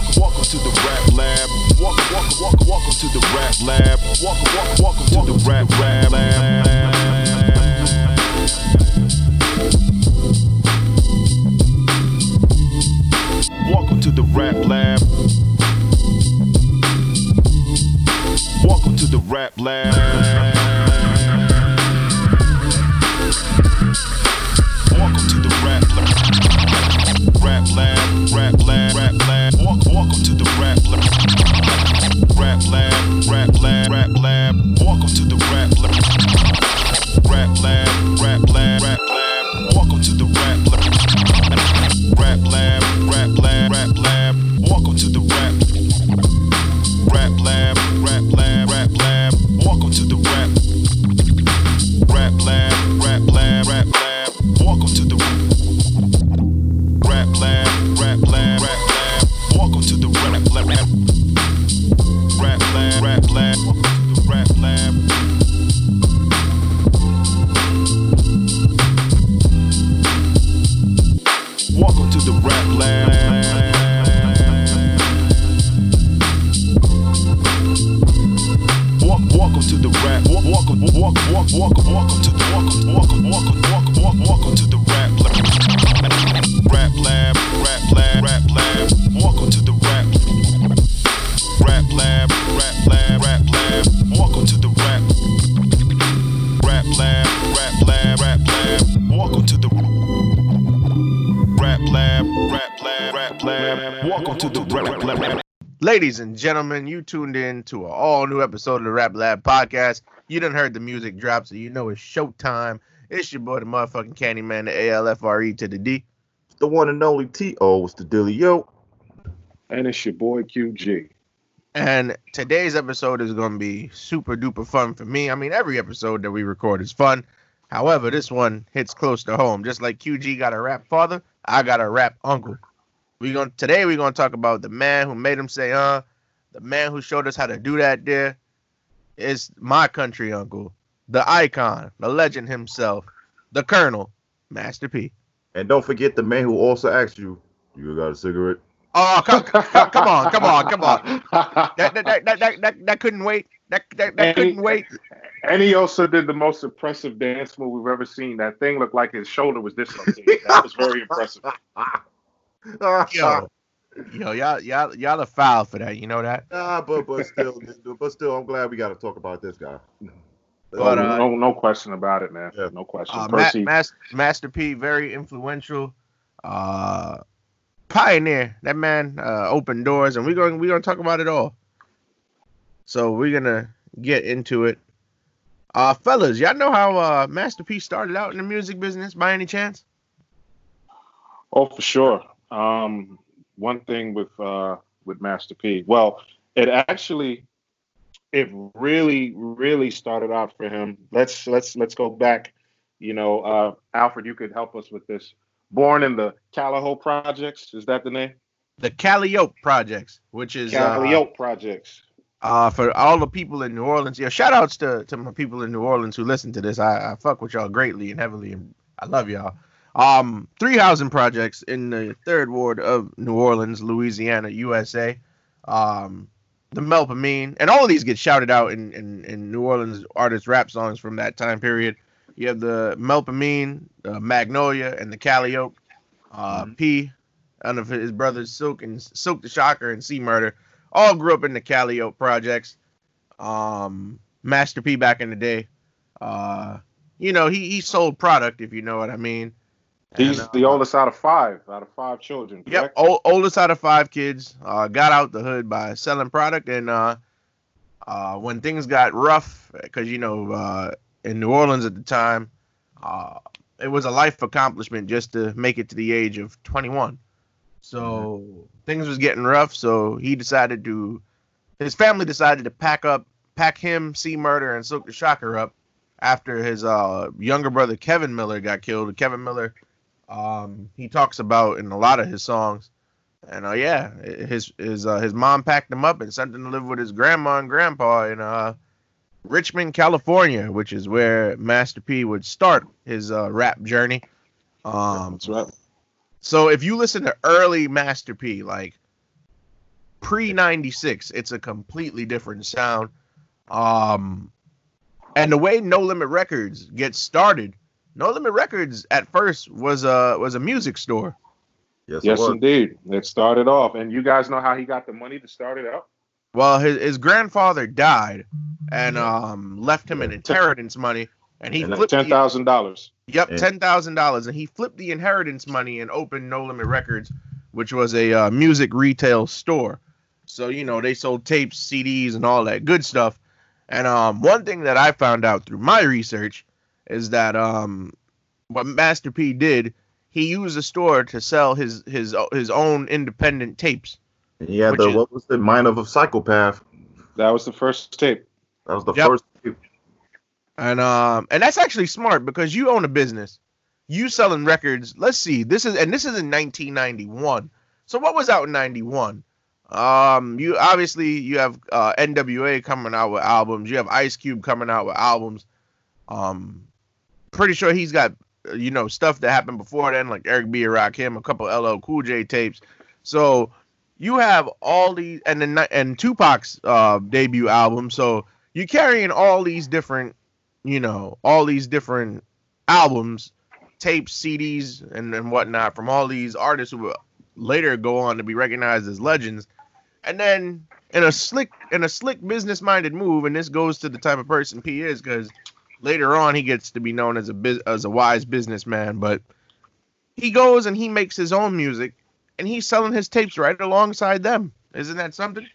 Welcome, welcome to the rap lab. Welcome, welcome, welcome, welcome to the rap lab. Welcome, welcome, welcome to the rap lab. Welcome to the rap lab. Welcome to the rap lab. Welcome to the rap lab. Rap lab, rap lab, rap lab. Welcome, to the rap lab. Rap lab, rap lab, rap lab. Welcome to the rap lab. Rap lab, rap lab, rap Ladies and gentlemen, you tuned in to an all new episode of the Rap Lab podcast. You done heard the music drop, so you know it's showtime. It's your boy, the motherfucking Candyman, the ALFRE E to the D. the one and only T.O. was the Dilly Yo. And it's your boy QG. And today's episode is going to be super duper fun for me. I mean, every episode that we record is fun. However, this one hits close to home. Just like QG got a rap father, I got a rap uncle. We going today we're gonna talk about the man who made him say uh, the man who showed us how to do that there. It's my country uncle, the icon, the legend himself, the Colonel, Master P. And don't forget the man who also asked you, you got a cigarette? Oh, come, come, come on, come on, come on. That that that that that, that, that couldn't wait. That that, that couldn't wait. And he also did the most impressive dance move we've ever seen. That thing looked like his shoulder was dislocated. That was very impressive. Yo, yo, y'all, y'all, y'all are foul for that. You know that. Nah, but but still, but still, I'm glad we got to talk about this guy. But, no, uh, no, no question about it, man. Yeah. No question. Uh, Ma- Percy, Mas- Master P, very influential, uh, pioneer. That man uh, opened doors, and we're going we're gonna talk about it all. So we're gonna get into it. Uh, fellas, y'all know how uh, Master P started out in the music business by any chance? oh, for sure. Um, one thing with uh, with Master P. Well, it actually, it really, really started out for him. Let's let's let's go back. You know, uh, Alfred, you could help us with this. Born in the Calliope Projects, is that the name? The Calliope Projects, which is uh, Calliope Projects. uh, for all the people in New Orleans. Yeah, shout outs to, to my people in New Orleans who listen to this. I, I fuck with y'all greatly and heavily, and I love y'all. Um, three housing projects in the third ward of New Orleans, Louisiana, USA. Um, the Melpomene, and all of these get shouted out in, in, in New Orleans artist rap songs from that time period. You have the Melpomene, the Magnolia, and the Calliope. Uh, P, and of his brothers Silk and Silk the Shocker and C Murder all grew up in the Calliope projects. Um, Master P back in the day. Uh, you know, he he sold product, if you know what I mean. He's And, uh, the oldest out of five, out of five children. Yep, correct? oldest out of five kids. Uh, got out the hood by selling product, and uh, uh, when things got rough, because you know, uh, in New Orleans at the time, uh, it was a life accomplishment just to make it to the age of 21. So things was getting rough. So he decided to, his family decided to pack up, pack him, C Murder, and Silk the Shocker up after his uh, younger brother Kevin Miller got killed. Kevin Miller um, he talks about in a lot of his songs. And uh, yeah, his his uh, his mom packed him up and sent him to live with his grandma and grandpa in uh, Richmond, California, which is where Master P would start his uh, rap journey. Um, That's right. so if you listen to early Master P, like pre 96, it's a completely different sound. Um, and the way No Limit Records gets started, No Limit Records at first was a was a music store. Yes, Yes, it indeed. It started off, and you guys know how he got the money to start it out. Well, his, his grandfather died and um left him an inheritance money, and he And flipped ten thousand dollars. yep ten thousand dollars, and he flipped the inheritance money and opened No Limit Records, which was a uh, music retail store. So you know they sold tapes, CDs, and all that good stuff. And um, one thing that I found out through my research is that um, what Master P did, he used the store to sell his his his own independent tapes. And he the is- what was the mind of a psychopath? That was the first tape. That was the Yep. first. And um and that's actually smart because you own a business. You selling records. Let's see. This is and this is in 1991. So what was out in 91? Um you obviously you have uh NWA coming out with albums. You have Ice Cube coming out with albums. Um pretty sure he's got uh, you know stuff that happened before then like Eric B. Rakim, a couple LL Cool J tapes. So you have all these and then and Tupac's uh debut album. So you're carrying all these different you know, all these different albums, tapes, CDs, and, and whatnot from all these artists who will later go on to be recognized as legends. And then in a slick in a slick business minded move, and this goes to the type of person P is, because later on he gets to be known as a as a wise businessman, but he goes and he makes his own music and he's selling his tapes right alongside them. Isn't that something?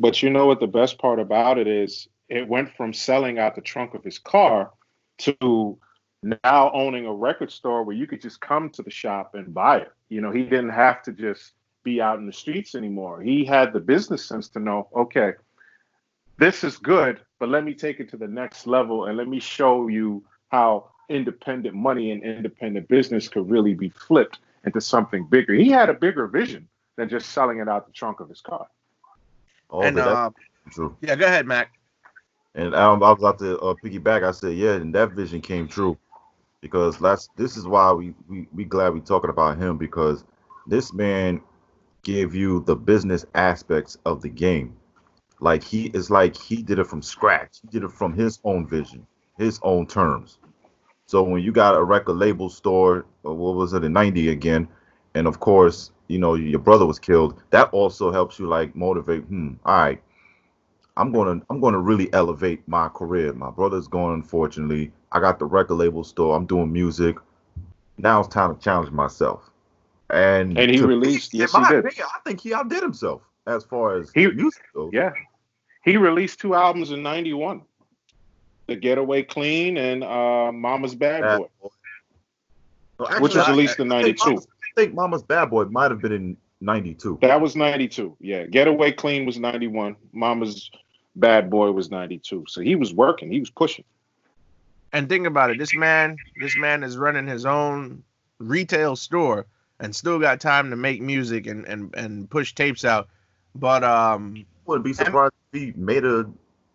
But you know what the best part about it is? It went from selling out the trunk of his car to now owning a record store where you could just come to the shop and buy it. You know, he didn't have to just be out in the streets anymore. He had the business sense to know, okay, this is good, but let me take it to the next level and let me show you how independent money and independent business could really be flipped into something bigger. He had a bigger vision than just selling it out the trunk of his car. Oh, and uh, true. yeah, go ahead, Mac. And um, I was about to uh, piggyback. I said, yeah, and that vision came true because last. This is why we we we glad we talking about him because this man gave you the business aspects of the game. Like he is like he did it from scratch. He did it from his own vision, his own terms. So when you got a record label store, uh, what was it in '90 again, and of course you know your brother was killed. That also helps you like motivate. Hmm. All right. I'm gonna I'm gonna really elevate my career. My brother's gone, unfortunately. I got the record label store. I'm doing music. Now it's time to challenge myself. And And he to- released- yes, he did. opinion, I think he outdid himself as far as He- music goes. Yeah. He released two albums in 91. The Getaway Clean and uh, Mama's Bad Bad Boy. Boy. No, Which was I- released in I think 92. I think Mama's Bad Boy might have been in 92. That was 92. Yeah. Getaway Clean was 91. Mama's Bad Boy was 92. So he was working. He was pushing. And think about it, this man, this man is running his own retail store and still got time to make music and and, and push tapes out. But um wouldn't be surprised if he made a,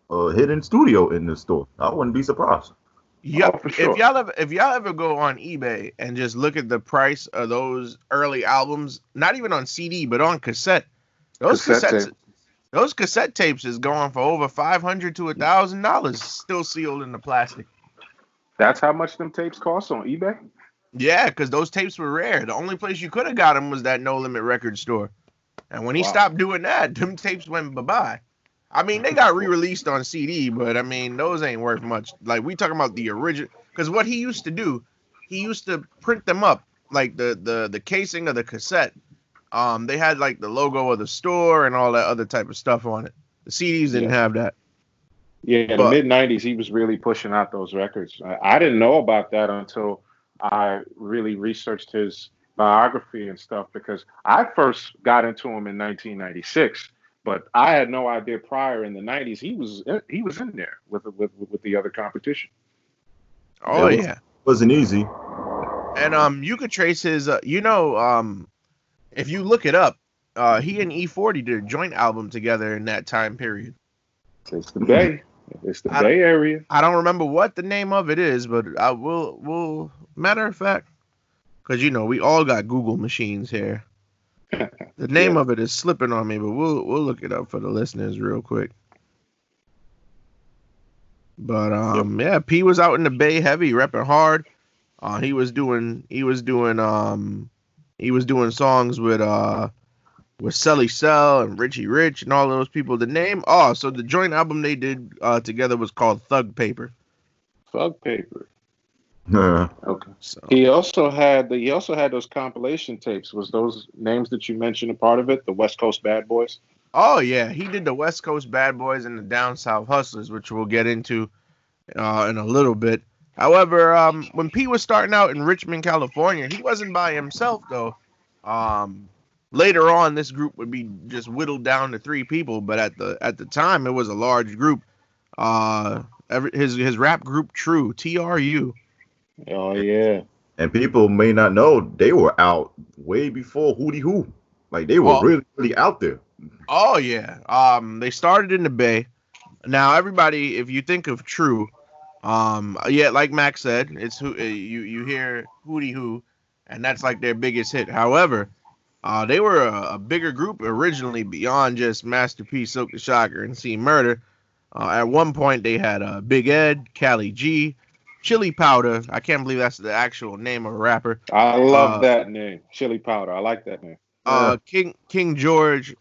a hidden studio in this store. I wouldn't be surprised. Yep. Oh, for sure. If y'all ever if y'all ever go on eBay and just look at the price of those early albums, not even on CD but on cassette, those Cassette cassettes, tape. those cassette tapes is going for over five hundred to a thousand dollars, still sealed in the plastic. That's how much them tapes cost on eBay? Yeah, because those tapes were rare. The only place you could have got them was that No Limit record store. And when he Wow. stopped doing that, them tapes went bye bye. I mean, they got re-released on CD, but I mean, those ain't worth much. Like we talking about the original, because what he used to do, he used to print them up, like the the the casing of the cassette. Um, they had like the logo of the store and all that other type of stuff on it. The CDs didn't Yeah. have that. Yeah, in the mid '90s, he was really pushing out those records. I, I didn't know about that until I really researched his biography and stuff because I first got into him in 1996, but I had no idea prior in the '90s he was he was in there with with with the other competition. Oh Yeah. yeah. wasn't easy. And um, you could trace his. Uh, you know, um, if you look it up, uh, he and E40 did a joint album together in that time period. It's the Bay, it's the I- Bay Area. I don't remember what the name of it is, but I will. Will matter of fact, because you know we all got Google machines here. The name Yeah. of it is slipping on me, but we'll we'll look it up for the listeners real quick. But um, yeah, P was out in the Bay heavy, repping hard. Uh, he was doing he was doing um he was doing songs with uh with Celly Cel and Richie Rich and all those people. The name oh, so the joint album they did uh together was called Thug Paper. Thug paper. Yeah. Okay. So He also had the he also had those compilation tapes. Was those names that you mentioned a part of it? The West Coast Bad Boys. Oh yeah, he did the West Coast Bad Boys and the Down South Hustlers, which we'll get into uh, in a little bit. However, um, when P was starting out in Richmond, California, he wasn't by himself though. Um, later on, this group would be just whittled down to three people, but at the at the time, it was a large group. Uh, every, his his rap group, True T R U. Oh yeah. And people may not know they were out way before Hoody Hoo. Like they were Well- really, really out there. Oh yeah. Um, they started in the Bay. Now everybody, if you think of True, um, yeah, like Max said, it's who uh, you you hear Hoody Hoo, and that's like their biggest hit. However, uh, they were a, a bigger group originally beyond just Masterpiece, P, Silk the Shocker, and C Murder. Uh, at one point, they had uh, Big Ed, Cali G, Chili Powder. I can't believe that's the actual name of a rapper. I love Uh, that name, Chili Powder. I like that name. uh, King King George,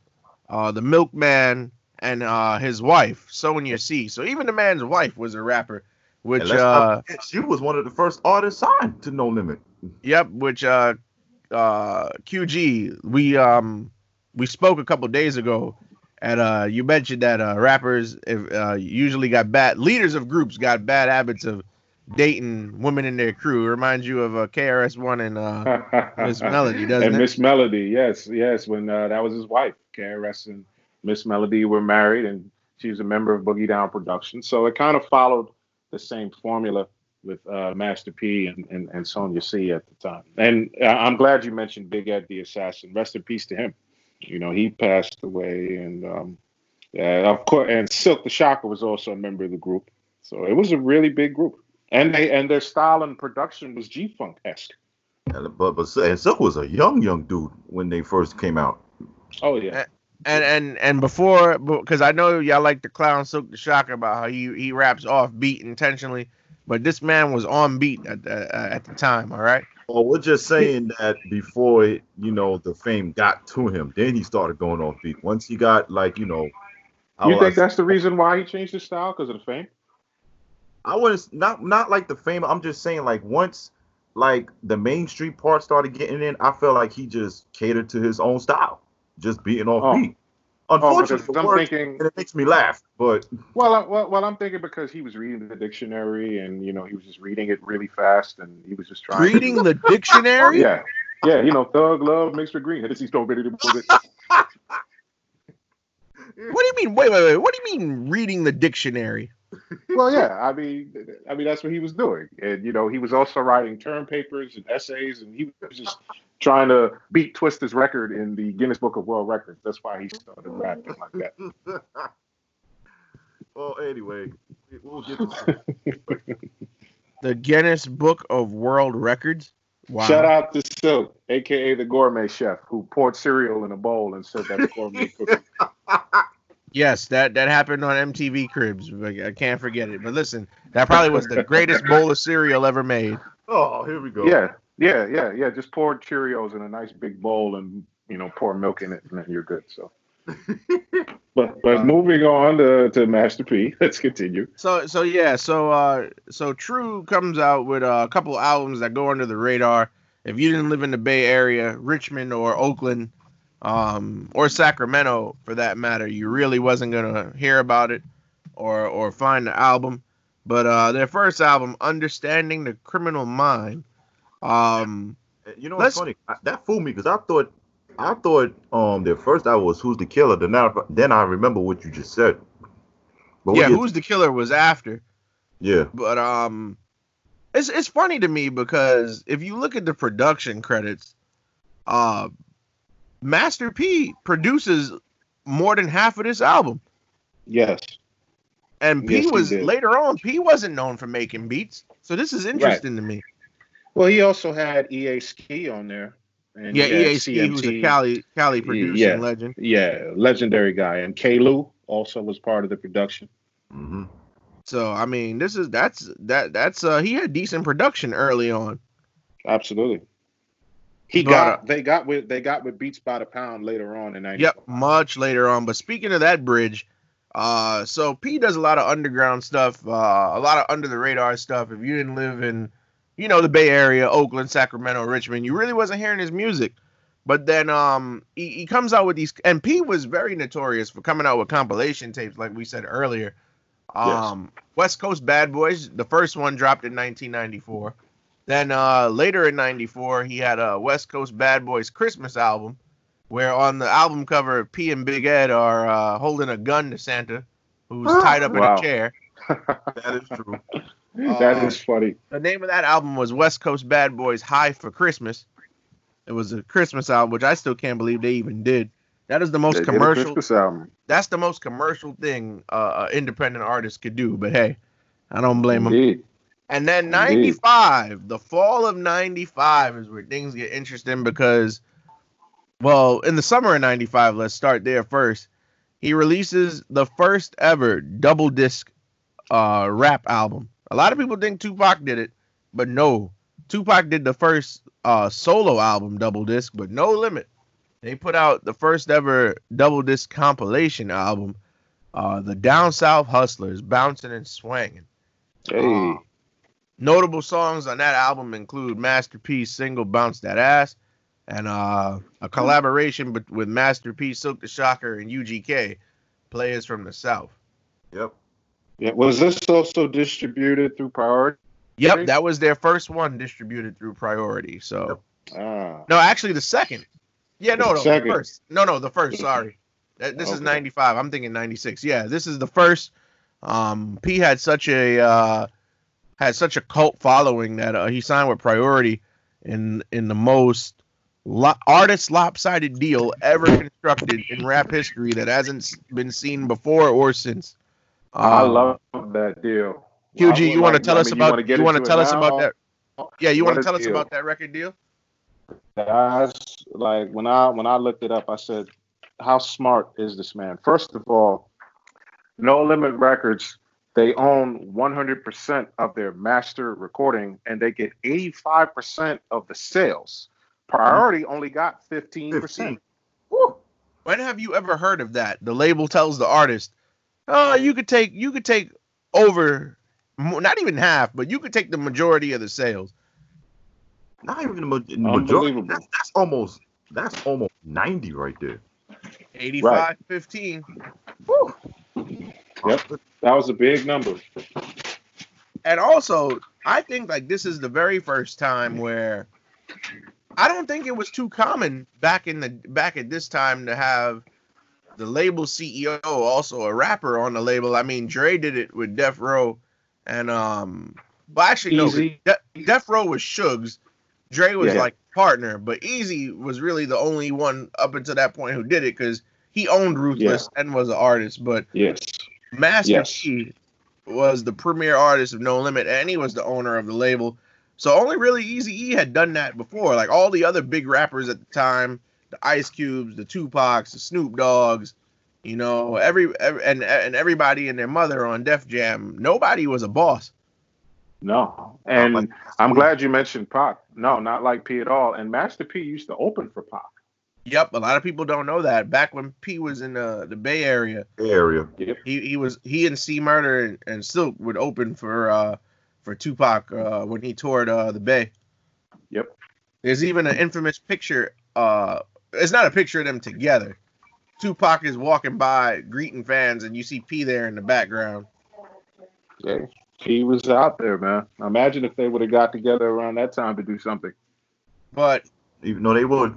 uh, the Milkman, and uh, his wife Sonya C. So even the man's wife was a rapper, which And uh, not she was one of the first artists signed to No Limit. yep, which uh, uh, QG we um we spoke a couple days ago. And uh, you mentioned that uh, rappers if, uh, usually got bad leaders of groups got bad habits of dating women in their crew. It reminds you of uh, KRS One and uh, Miss Melody, doesn't and it? Miss Melody, yes, yes. When uh, that was his wife, KRS and Miss Melody were married, and she was a member of Boogie Down Productions. So it kind of followed the same formula with uh, Master P and, and, and Sonya C at the time. And uh, I'm glad you mentioned Big Ed the Assassin. Rest in peace to him. You know, he passed away, and um, yeah, of course, and Silk the Shocker was also a member of the group. So it was a really big group, and they and their style and production was G Funk esque. And, but but and Silk was a young young dude when they first came out. Oh yeah. and and and before because I know y'all like the clown Silk the Shocker about how he he raps off beat intentionally, but this man was on beat at the uh, at the time. All right. Well, we're just saying that before you know the fame got to him, then he started going off beat. Once he got like you know, You was- think that's the reason why he changed his style because of the fame? I was not not not like the fame. I'm just saying like once like the mainstream part started getting in, I felt like he just catered to his own style, just beating off Oh. beat. Oh, Unfortunately, because for I'm words, thinking. and it makes me laugh. But Well, I, well, well, I'm thinking because he was reading the dictionary and you know he was just reading it really fast and he was just trying. to- Reading the dictionary. Yeah, yeah, you know, thug love mixed with green. Hennessy stone ready to move it. What do you mean? Wait, wait, wait. What do you mean reading the dictionary? Well, yeah, I mean, I mean that's what he was doing, and you know he was also writing term papers and essays, and he was just trying to beat Twista's record in the Guinness Book of World Records. That's why he started rapping like that. well, anyway, we'll get to The Guinness Book of World Records. Wow. Shout out to Silk, aka the gourmet chef, who poured cereal in a bowl and said that's gourmet cooking. Yes, that that happened on MTV Cribs. Like, I can't forget it. But listen, that probably was the greatest bowl of cereal ever made. Oh, here we go. Yeah, yeah, yeah, yeah. Just pour Cheerios in a nice big bowl and you know pour milk in it, and then you're good. So, but but moving on to, to Master P. Let's continue. So so yeah, so uh so True comes out with uh, a couple albums that go under the radar. If you didn't live in the Bay Area, Richmond or Oakland, um, or Sacramento for that matter, you really wasn't gonna hear about it or or find the album. But uh their first album, Understanding the Criminal Mind, um You know what's funny? That fooled me because I thought, I thought um their first album was "Who's the Killer." Then I, then I remember what you just said. But yeah, Who's the Killer was after. yeah, But um, it's it's funny to me because if you look at the production credits, uh, Master P produces more than half of this album, Yes. and P Yes, was later on. P wasn't known for making beats, so this is interesting to me. Well, he also had EA Ski on there And Yeah, you had EA Ski, who's a Cali Cali producing yeah. legend. Yeah, legendary guy. And K. Lou also was part of the production. hmm So I mean, this is that's that that's uh he had decent production early on. Absolutely. He But, got they got with they got with Beats by the Pound later on in 90. Yep, much later on. But speaking of that bridge, uh, so P does a lot of underground stuff, uh, a lot of under the radar stuff. If you didn't live in, you know, the Bay Area, Oakland, Sacramento, Richmond, you really wasn't hearing his music. But then um, he, he comes out with these, and P was very notorious for coming out with compilation tapes, like we said earlier. Um, West Coast Bad Boys, the first one dropped in 1994. Then uh, later in '94, he had a West Coast Bad Boys Christmas album, where on the album cover, P and Big Ed are uh, holding a gun to Santa, who's tied up in a chair. That is true. that Uh, is funny. The name of that album was West Coast Bad Boys High for Christmas. It was a Christmas album, which I still can't believe they even did. That is the most They did a commercial. Christmas album. That's the most commercial thing uh, an independent artist could do. But hey, I don't blame them. And then Indeed. 95, the fall of 95 is where things get interesting because, well, in the summer of 95, let's start there first. He releases the first ever double disc uh, rap album. A lot of people think Tupac did it, but no. Tupac did the first uh, solo album double disc, but no limit. They put out the first ever double disc compilation album, uh, The Down South Hustlers, Bouncing and Swanging. Hey. Notable songs on that album include Master P's single "Bounce That Ass" and uh, a collaboration bet- with Master P, Silk the Shocker, and UGK, players from the South. Yep. Yeah. Was this also distributed through Priority? Yep, that was their first one distributed through Priority. So Ah. no, actually the second. Yeah, no, The no, second. the first. No, no, the first. Sorry, this is '95. I'm thinking '96. Yeah, this is the first. Um, P had such a uh, had such a cult following that uh, he signed with Priority in in the most lo- artist lopsided deal ever constructed in rap history that hasn't been seen before or since. I Um, love that deal. QG. You want to like- tell I us mean, about? You want to tell us now? about that? Yeah, you want to tell us about that record deal? That's like when I when I looked it up, I said, "How smart is this man?" First of all, No Limit Records they own 100% of their master recording, and they get 85% of the sales. Priority only got 15%. 15. When have you ever heard of that? The label tells the artist, "Oh, you could take you could take over, not even half, but you could take the majority of the sales." Not even the, ma- the majority. That's, that's almost that's almost 90 right there. 85 15. Yep. That was a big number. And also, I think like this is the very first time where I don't think it was too common back in the back at this time to have the label CEO also a rapper on the label. I mean, Dre did it with Death Row, and um, well, actually no, Eazy. De- Death Row was Suge's. Dre was Yeah. like partner, but Eazy was really the only one up until that point who did it because he owned Ruthless and was an artist. But Yes. Master Yes. P was the premier artist of No Limit, and he was the owner of the label. So only really Eazy E had done that before. Like all the other big rappers at the time, the Ice Cubes, the Tupacs, the Snoop Dogs, you know, every, every and and everybody and their mother on Def Jam. Nobody was a boss. No. And I'm glad you mentioned Pac. No, not like P at all. And Master P used to open for Pac. Yep, a lot of people don't know that. Back when P was in the, the Bay Area, Bay area. yep. he, he was he and C Murder and, and Silk would open for uh for Tupac uh when he toured uh the Bay. Yep. There's even an infamous picture. Uh, it's not a picture of them together. Tupac is walking by greeting fans, and you see P there in the background. Yeah. He was out there, man. Imagine if they would have got together around that time to do something. But Even though they would.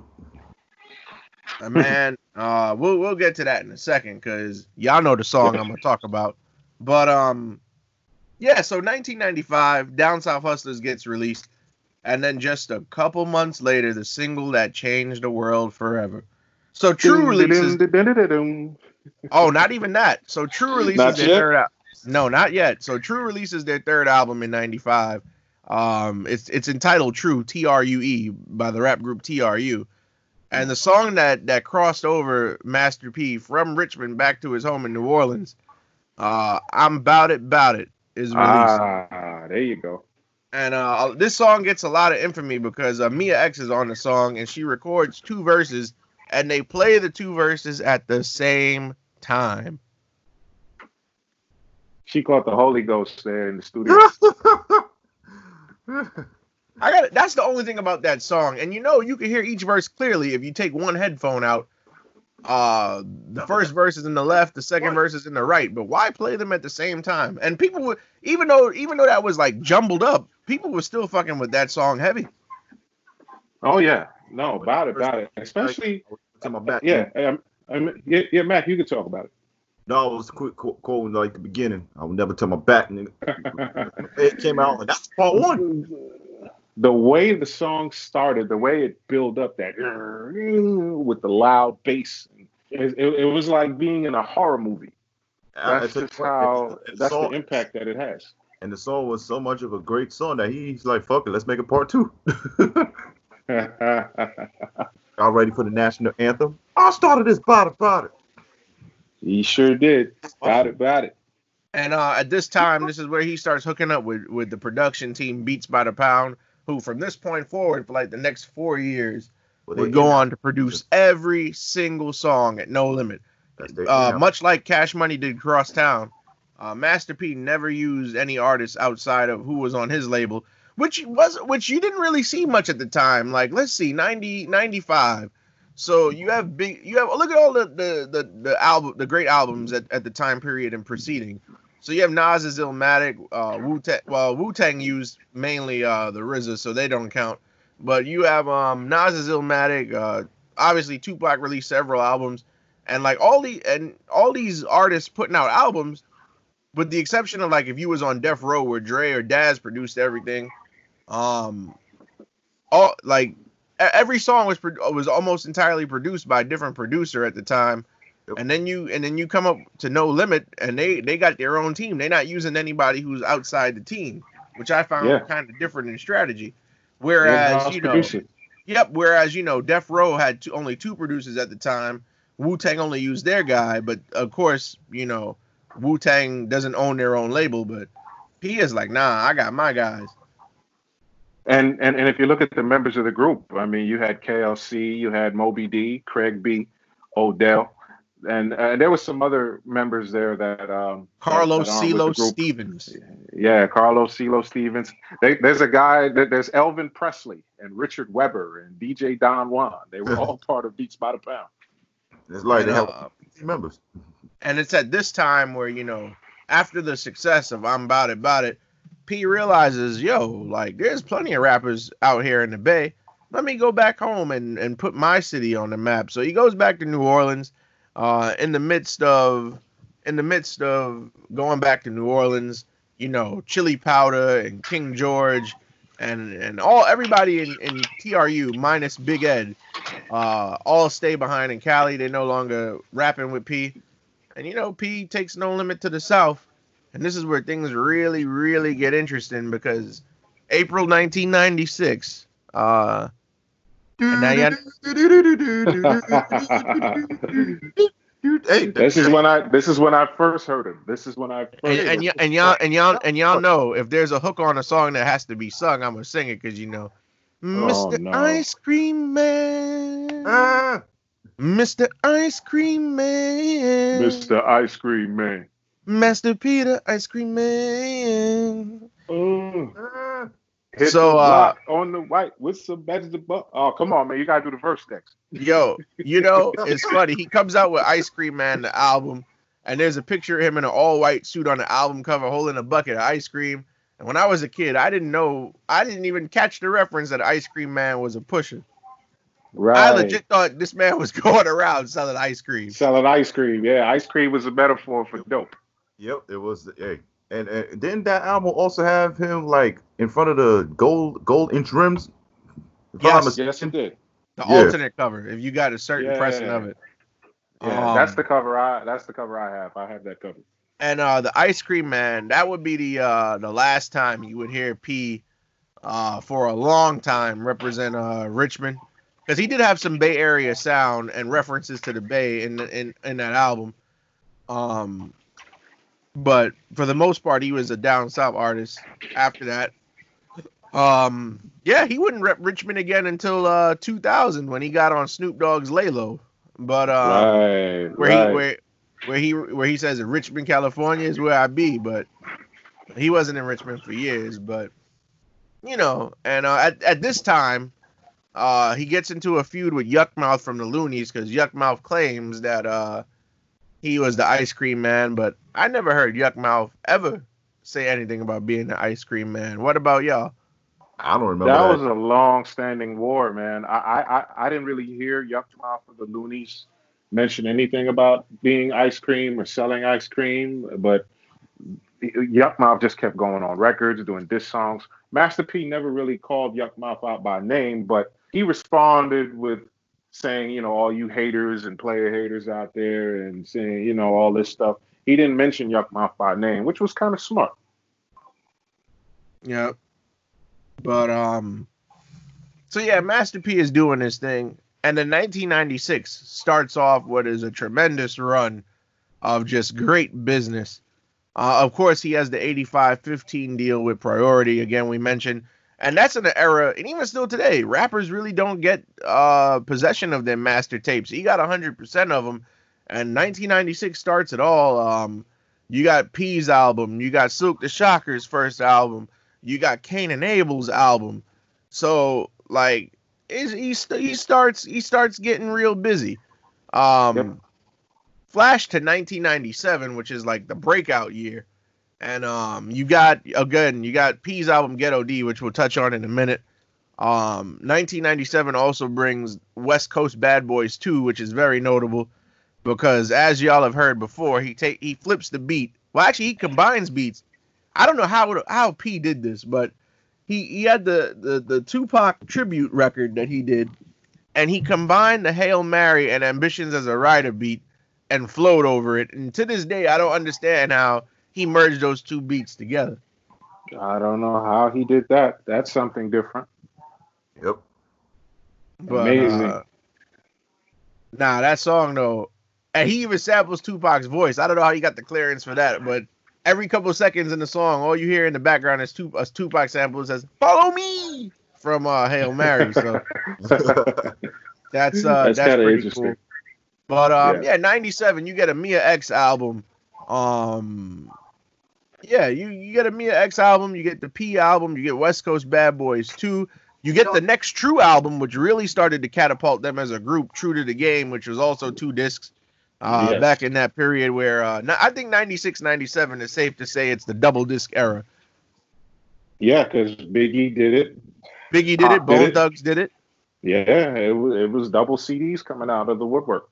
Man, uh, we'll we'll get to that in a second because y'all know the song I'm gonna talk about. But um, yeah. So 1995, Down South Hustlers gets released, and then just a couple months later, the single that changed the world forever. So True releases. Oh, not even that. So True releases their third. Al- no, not yet. So True releases their third album in '95. Um, it's it's entitled True T R U E by the rap group TRU, and the song that that crossed over Master P from Richmond back to his home in New Orleans, uh, I'm Bout It Bout It is released. Ah, there you go. And uh, this song gets a lot of infamy because uh, Mia X is on the song and she records two verses and they play the two verses at the same time. She caught the Holy Ghost there in the studio. I got it. That's the only thing about that song. And you know, you can hear each verse clearly if you take one headphone out. Uh, the first verse is in the left, the second verse is in the right. But why play them at the same time? And people would, even though even though that was like jumbled up, people were still fucking with that song heavy. oh yeah, no, about it, about it. Especially, to my back. yeah, um, um, yeah, yeah, Matt, you can talk about it. No, it was quick quoting like the beginning. I will never tell my back. Nigga. it. It came out like that's part one. The way the song started, the way it built up that with the loud bass, it, it, it was like being in a horror movie. Uh, That's a- just how. and the That's the impact that it has. And the song was so much of a great song that he's like, "Fuck it, let's make a part two. Y'all ready for the national anthem? I started this body body. he sure did. Got it, got it. And uh, at this time, this is where he starts hooking up with with the production team Beats by the Pound, who from this point forward for like the next four years Well, would go on to produce every single song at no limit. Uh, much like Cash Money did Crosstown, uh, Master P never used any artists outside of who was on his label, which was which you didn't really see much at the time. Like let's see, 90, 95. So you have big, you have look at all the the the, the album, the great albums at, at the time period and preceding. So you have Nas's Illmatic, uh, Wu Tang. Well, Wu Tang used mainly uh, the RZA, so they don't count. But you have um, Nas's Illmatic. Uh, obviously, Tupac released several albums, and like all the and all these artists putting out albums, with the exception of like if you was on Death Row where Dre or Daz produced everything, um, all like every song was was almost entirely produced by a different producer at the time. And then you and then you come up to No Limit and they they got their own team. They're not using anybody who's outside the team, which I found Yeah. kind of different in strategy. Whereas you know, producer. Yep. Whereas you know, Death Row had two, only two producers at the time. Wu Tang only used their guy, but of course, you know, Wu Tang doesn't own their own label, but he is like, nah, I got my guys. And, and and if you look at the members of the group, I mean, you had KLC, you had Moby D, Craig B, Odell, and uh, there was some other members there that um, Carlos that aren't with CeeLo the group. Stevens. Yeah, Carlos CeeLo Stevens. They, there's a guy. there- There's Elvin Presley and Richard Weber and DJ Don Juan. They were all part of Beats by the Pound. It's like they And, have uh, 50 members. and it's at this time where you know, after the success of I'm About It, About It, P realizes, yo, like there's plenty of rappers out here in the Bay. Let me go back home and and put my city on the map. So he goes back to New Orleans, uh, in the midst of in the midst of going back to New Orleans. You know, Chili Powder and King George. And, and all everybody in, in TRU minus Big Ed, uh, all stay behind in Cali. They're no longer rapping with P. And you know, P takes no limit to the South. And this is where things really, really get interesting because April 1996, uh, and now you hey, This is when I. This is when I first heard him. This is when I first. and, and, y- and y'all and y'all and y'all know if there's a hook on a song that has to be sung, I'm gonna sing it because you know, Mr. no. Ice Cream Man, Ah, Mr. Ice Cream Man, Mr. Ice Cream Man. Master Peter Ice Cream Man. Oh. ah. Hit So, the uh, on the white with some vegetable. Oh, come on, man! You gotta do the verse next. Yo, you know, it's funny. He comes out with Ice Cream Man, the album, and there's a picture of him in an all white suit on the album cover holding a bucket of ice cream. And when I was a kid, I didn't know, I didn't even catch the reference that Ice Cream Man was a pusher. Right. I legit thought this man was going around selling ice cream. selling ice cream. Yeah, ice cream was a metaphor for dope. Yep, it was. Hey, and, and didn't that album also have him like in front of the gold gold inch rims? If I'm not Yes, Yes, it did. The Yeah. alternate cover, if you got a certain Yeah. pressing of it. Yeah, Um, that's the cover. I that's the cover I have. I have that cover. and uh the ice cream man that would be the uh the last time you would hear p uh, for a long time, represent uh, Richmond, because he did have some Bay Area sound and references to the Bay in in in that album. Um, but for the most part, he was a down south artist. After that, um, yeah, he wouldn't rep Richmond again until uh 2000 when he got on Snoop Dogg's Laylo. But uh, right, where right. he where where he where he says Richmond, California is where I be, but he wasn't in Richmond for years. But you know, and uh, at at this time, uh, he gets into a feud with Yukmouth from the Luniz because Yukmouth claims that uh he was the ice cream man, but I never heard Yukmouth ever say anything about being the ice cream man. What about y'all? I don't remember that that. was a long-standing war, man. I, I, I- I didn't really hear Yukmouth or the Luniz mention anything about being ice cream or selling ice cream, but Yukmouth just kept going on records, doing diss songs. Master P never really called Yukmouth out by name, but he responded with saying, you know, all you haters and player haters out there, and saying, you know, all this stuff. He didn't mention Yukmouth by name, which was kind of smart. Yep. But um so yeah, Master P is doing this thing and then 1996 starts off what is a tremendous run of just great business. Uh, of course, he has the 85-15 deal with Priority again we mentioned and that's in the era and even still today, rappers really don't get uh possession of their master tapes. He got 100% of them and 1996 starts it all. Um you got P's album, you got Silk the Shockers first album, you got Kane and Abel's album. So like is he he starts he starts getting real busy. Um Yep. Flash to 1997, which is like the breakout year. And um you got again, you got P's album Ghetto D, which we'll touch on in a minute. Um 1997 also brings West Coast Bad Boys 2, which is very notable because as y'all have heard before, he take he flips the beat. Well, actually he combines beats. I don't know how how P did this, but he he had the the the Tupac tribute record that he did, and he combined the Hail Mary and Ambitions as a rider beat and flowed over it. And to this day, I don't understand how he merged those two beats together. I don't know how he did that. That's something different. Yep. But, Amazing. uh, nah, that song though, and he even samples Tupac's voice. I don't know how he got the clearance for that, but every couple of seconds in the song, all you hear in the background is Tup- a Tupac sample that says "Follow me" from uh, Hail Mary. So that's uh, That's that's, kinda pretty interesting. cool. But um, Yeah. yeah. '97, you get a Mia X album. Um, yeah, you you get a Mia X album, you get the P album, you get West Coast Bad Boys 2. You get the next True album, which really started to catapult them as a group, True to the Game, which was also two discs. Uh, Yes. back in that period where uh, I think 96, 97 is safe to say it's the double disc era. Yeah, because Biggie did it. Biggie did Pac it, did Bone it. Thugs did it, Yeah, it it was double CDs coming out of the woodwork.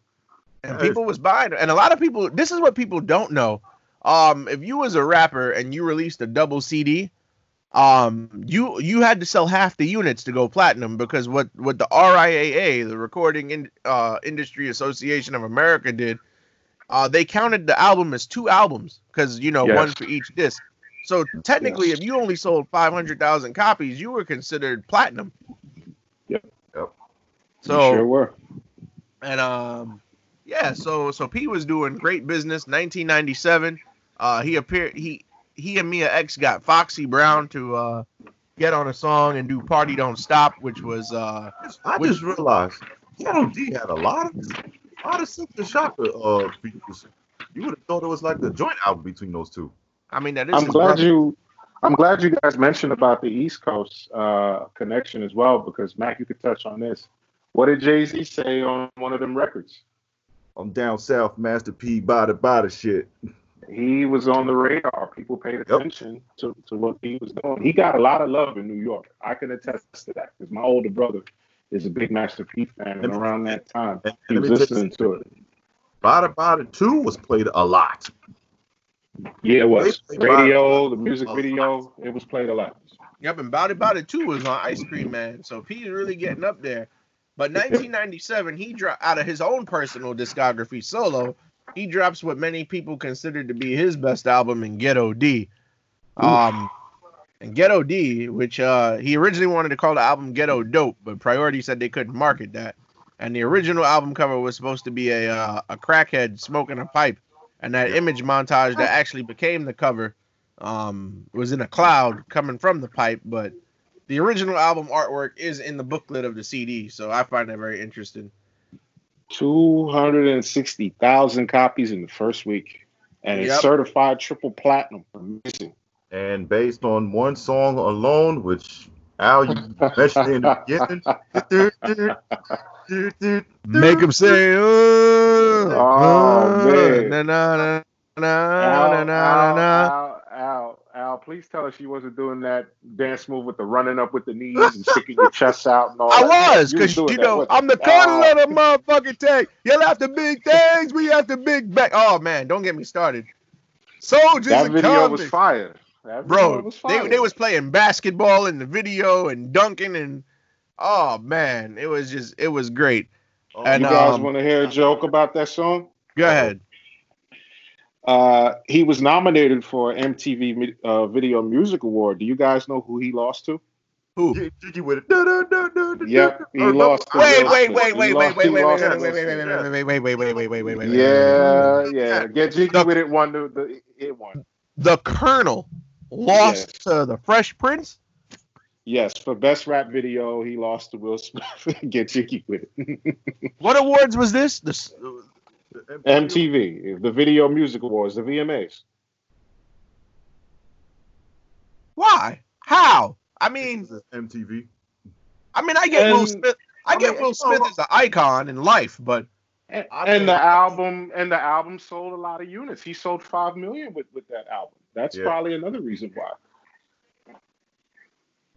And people was buying. And a lot of people, this is what people don't know. Um, if you was a rapper and you released a double CD, um, you you had to sell half the units to go platinum because what what the RIAA, the Recording in, uh, Industry Association of America, did, uh, they counted the album as two albums because you know Yes. one for each disc. So technically, Yes. if you only sold five hundred thousand copies, you were considered platinum. Yep. Yep. So You sure were. and um, yeah, so so P was doing great business. 1997, uh, he appeared. He he and Mia X got Foxy Brown to uh get on a song and do "Party Don't Stop," which was uh I Which- just realized Ghetto D had a lot of a lot of Silk the Shocker uh features. You would have thought it was like the joint album between those two. I mean that is I'm glad brother. you. I'm glad you guys mentioned about the East Coast uh, connection as well, because Mac, you could touch on this. What did Jay Z say on one of them records? I'm down south, Master P, body body shit. He was on the radar. People paid attention to, to what he was doing. He got a lot of love in New York. I can attest to that because my older brother is a big Master P fan, and around that time And he let was me tell you listening to it. Body Body 2 was played a lot. Yeah, it was They played radio, the music a video. It was played a lot. Yep, and Body Body 2 was on Ice Cream Man. So P is really getting up there. But 1997, he dropped out of his own personal discography solo. He drops what many people consider to be his best album in Ghetto D. Um, And Ghetto D, which uh, he originally wanted to call the album Ghetto Dope, but Priority said they couldn't market that. And the original album cover was supposed to be a uh, a crackhead smoking a pipe, and that image montage that actually became the cover um, was in a cloud coming from the pipe. But the original album artwork is in the booklet of the CD, so I find that very interesting. Two hundred and sixty thousand copies in the first week, and it's certified triple platinum. Amazing. And based on one song alone, which Al you mentioned in the beginning. Make him say, oh, Oh, man. na na na na Al, na na na. Please tell us you wasn't doing that dance move with the running up with the knees and sticking your chest out and all I that. was, because doing you know, I'm the you? colonel Oh, of the motherfucking tank. You'll have the big things, we have the big back. Oh man, don't get me started. Soldiers that and video was fire. That Bro, was they, fire. they was playing basketball in the video and dunking and oh man, it was just it was great. And, you guys um, want to hear a joke about that song? Go ahead. Uh, he was nominated for MTV uh, Video Music Award. Do you guys know who he lost to? Who? Get jiggy with it. Da, da, da, da, da, Yep, da. he Or no, lost to Wait, Will wait, Smith. wait, He wait, wait, lost- wait, he wait, wait, lost wait, to wait, wait, Will wait, Smith. wait, wait, wait, wait, wait, wait, wait, wait, wait. Yeah, yeah. Get jiggy The- with it. One, the, the it won. The Colonel lost to the Fresh Prince. Yes, for best rap video, he lost to Will Smith. Get jiggy with it. What awards was this? The s- The MTV, the Video Music Awards, the VMAs. why? How? I mean, MTV. I mean, I get Will Smith. I, I get mean, Will Smith all- as an icon in life, but And, and the album and the album sold a lot of units. He sold five million with, with that album. That's Yeah. probably another reason why.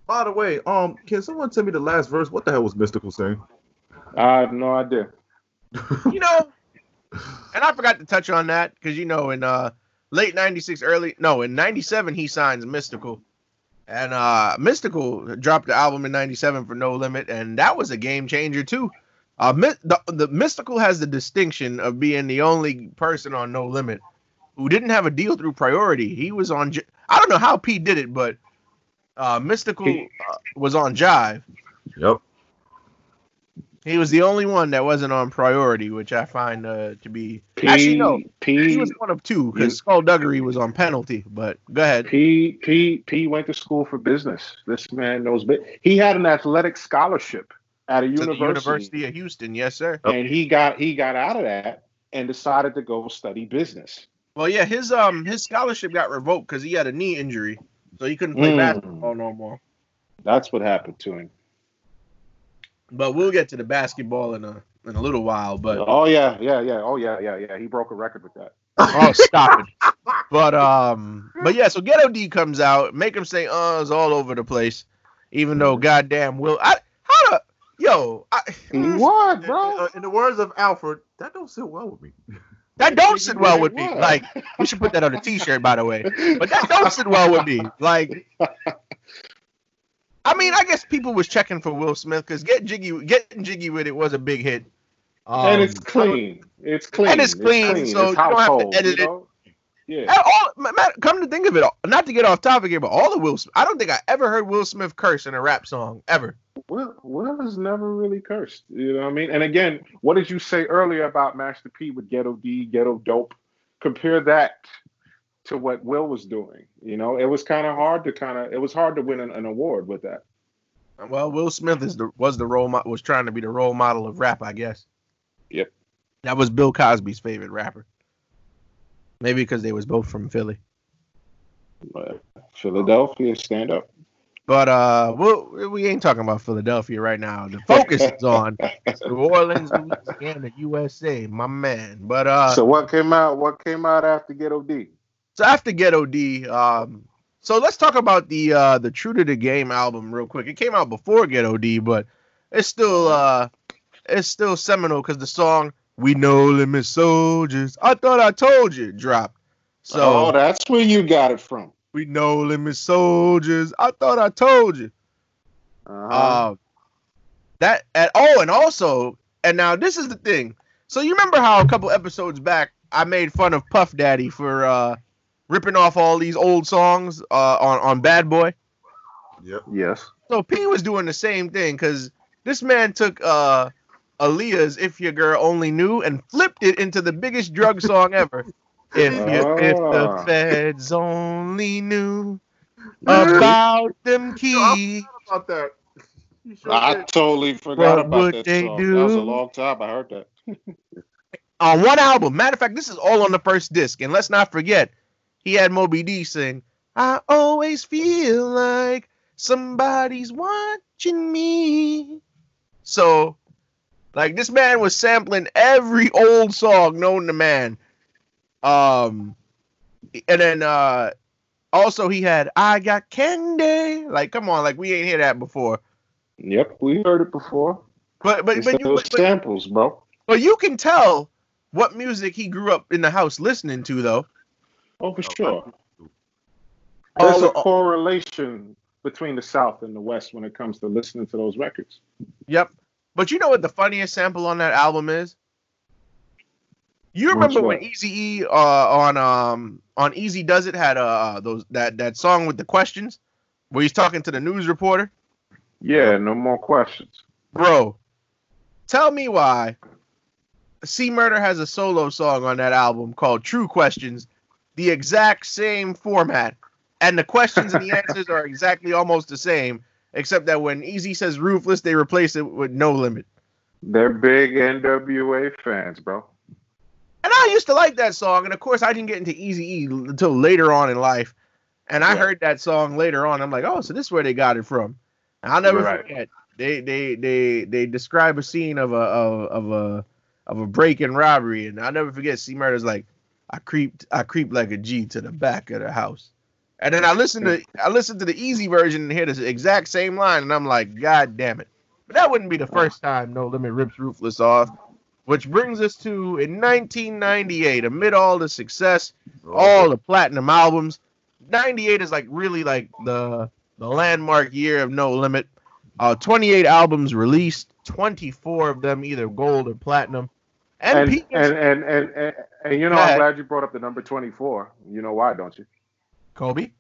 By the way, um, can someone tell me the last verse? What the hell was Mystikal saying? I have no idea. you know, and I forgot to touch on that because you know, in uh late '96, early no, in '97 he signs Mystikal, and uh Mystikal dropped the album in '97 for No Limit, and that was a game changer too. Uh, the, the Mystikal has the distinction of being the only person on No Limit who didn't have a deal through Priority. He was on. J- I don't know how Pete did it, but uh, Mystikal uh, was on Jive. Yep. He was the only one that wasn't on Priority, which I find uh, to be P, Actually, no. P, he was one of two because Skull Duggery was on penalty. But go ahead. P, P, P went to school for business. This man knows. bu- He had an athletic scholarship at a To the university, University of Houston, yes, sir. and he got he got out of that and decided to go study business. Well, yeah, his um his scholarship got revoked because he had a knee injury, so he couldn't play Mm. basketball no more. That's what happened to him. But we'll get to the basketball in a in a little while. But Oh yeah, yeah, yeah. Oh yeah, yeah, yeah. He broke a record with that. oh, stop it. But um, but yeah, so Ghetto D comes out, make him say uhs all over the place, even though goddamn Will, I how the yo, I, What, Uh, bro? in the words of Alfred, that don't sit well with me. that don't sit well with me. Like we should put that on a T-shirt, by the way. but that don't sit well with me. Like, I mean, I guess people was checking for Will Smith because get jiggy, getting jiggy with it was a big hit. Um, and it's clean. It's clean. And it's clean, so you don't have to edit you it. Yeah. all, ma- ma- come to think of it, not to get off topic here, but all the Will, Smith, I don't think I ever heard Will Smith curse in a rap song ever. Will, Will has never really cursed. You know what I mean? And again, what did you say earlier about Master P with Ghetto D, Ghetto Dope? Compare that to what Will was doing. You know, it was kind of hard to kind of it was hard to win an, an award with that. Well, Will Smith is the was the role mo- was trying to be the role model of rap, I guess. Yep. That was Bill Cosby's favorite rapper. Maybe because they was both from Philly. But Philadelphia, stand up. But uh, we we ain't talking about Philadelphia right now. The focus is on New Orleans, Louisiana, USA, my man. But uh, so what came out? What came out after Ghetto D? So after Ghetto D, um, so let's talk about the uh the True to the Game album real quick. It came out before Ghetto D, but it's still uh it's still seminal because the song "We No Limit Soldiers," I thought I told you, dropped. So oh, that's where you got it from. we no limit soldiers. I thought I told you. Uh-huh. Uh, that and oh, and also, and now this is the thing. So you remember how a couple episodes back I made fun of Puff Daddy for uh ripping off all these old songs uh on on Bad Boy. Yep. Yes. So P was doing the same thing because this man took uh Aaliyah's "If Your Girl Only Knew" and flipped it into the biggest drug song ever. If you, if the Ah. feds only knew about them keys. About that. Sure I did. totally forgot What about that they song. That was a long time. I heard that. on one album. Matter of fact, this is all on the first disc. And let's not forget, he had Moby D sing, I always feel like somebody's watching me. So, like, this man was sampling every old song known to man. Um, and then, uh, also he had I Got Candy. Like, come on, like, we ain't hear that before. Yep, we heard it before. But, but, It's but, you, those but, but, samples, bro. but you can tell what music he grew up in the house listening to, though. Oh, for sure. There's a correlation between the South and the West when it comes to listening to those records. Yep. But you know what the funniest sample on that album is? You remember when one? Eazy E uh, on um on Eazy-Duz-It had uh those that that song with the questions where he's talking to the news reporter? Yeah, no more questions. Bro, tell me why C Murder has a solo song on that album called True Questions, the exact same format, and the questions and the answers are exactly almost the same, except that when Eazy says ruthless, they replace it with no limit. They're big NWA fans, bro. And I used to like that song, and of course, I didn't get into Eazy E until later on in life. And I Right. heard that song later on. I'm like, oh, so this is where they got it from. And I'll never Right. forget. They they they they describe a scene of a of, of a of a break and robbery, and I'll never forget. C Murder's like, I creeped I creeped like a G to the back of the house. And then I listened to I listened to the Eazy version and hear the exact same line, and I'm like, God damn it. But that wouldn't be the first time No Limit rips Ruthless off. Which brings us to in 1998, amid all the success, all the platinum albums, 98 is like really like the the landmark year of No Limit. Uh, 28 albums released, 24 of them either gold or platinum. And, And and, and, and, and, and you know, I'm glad you brought up the number 24. You know why, don't you? Kobe.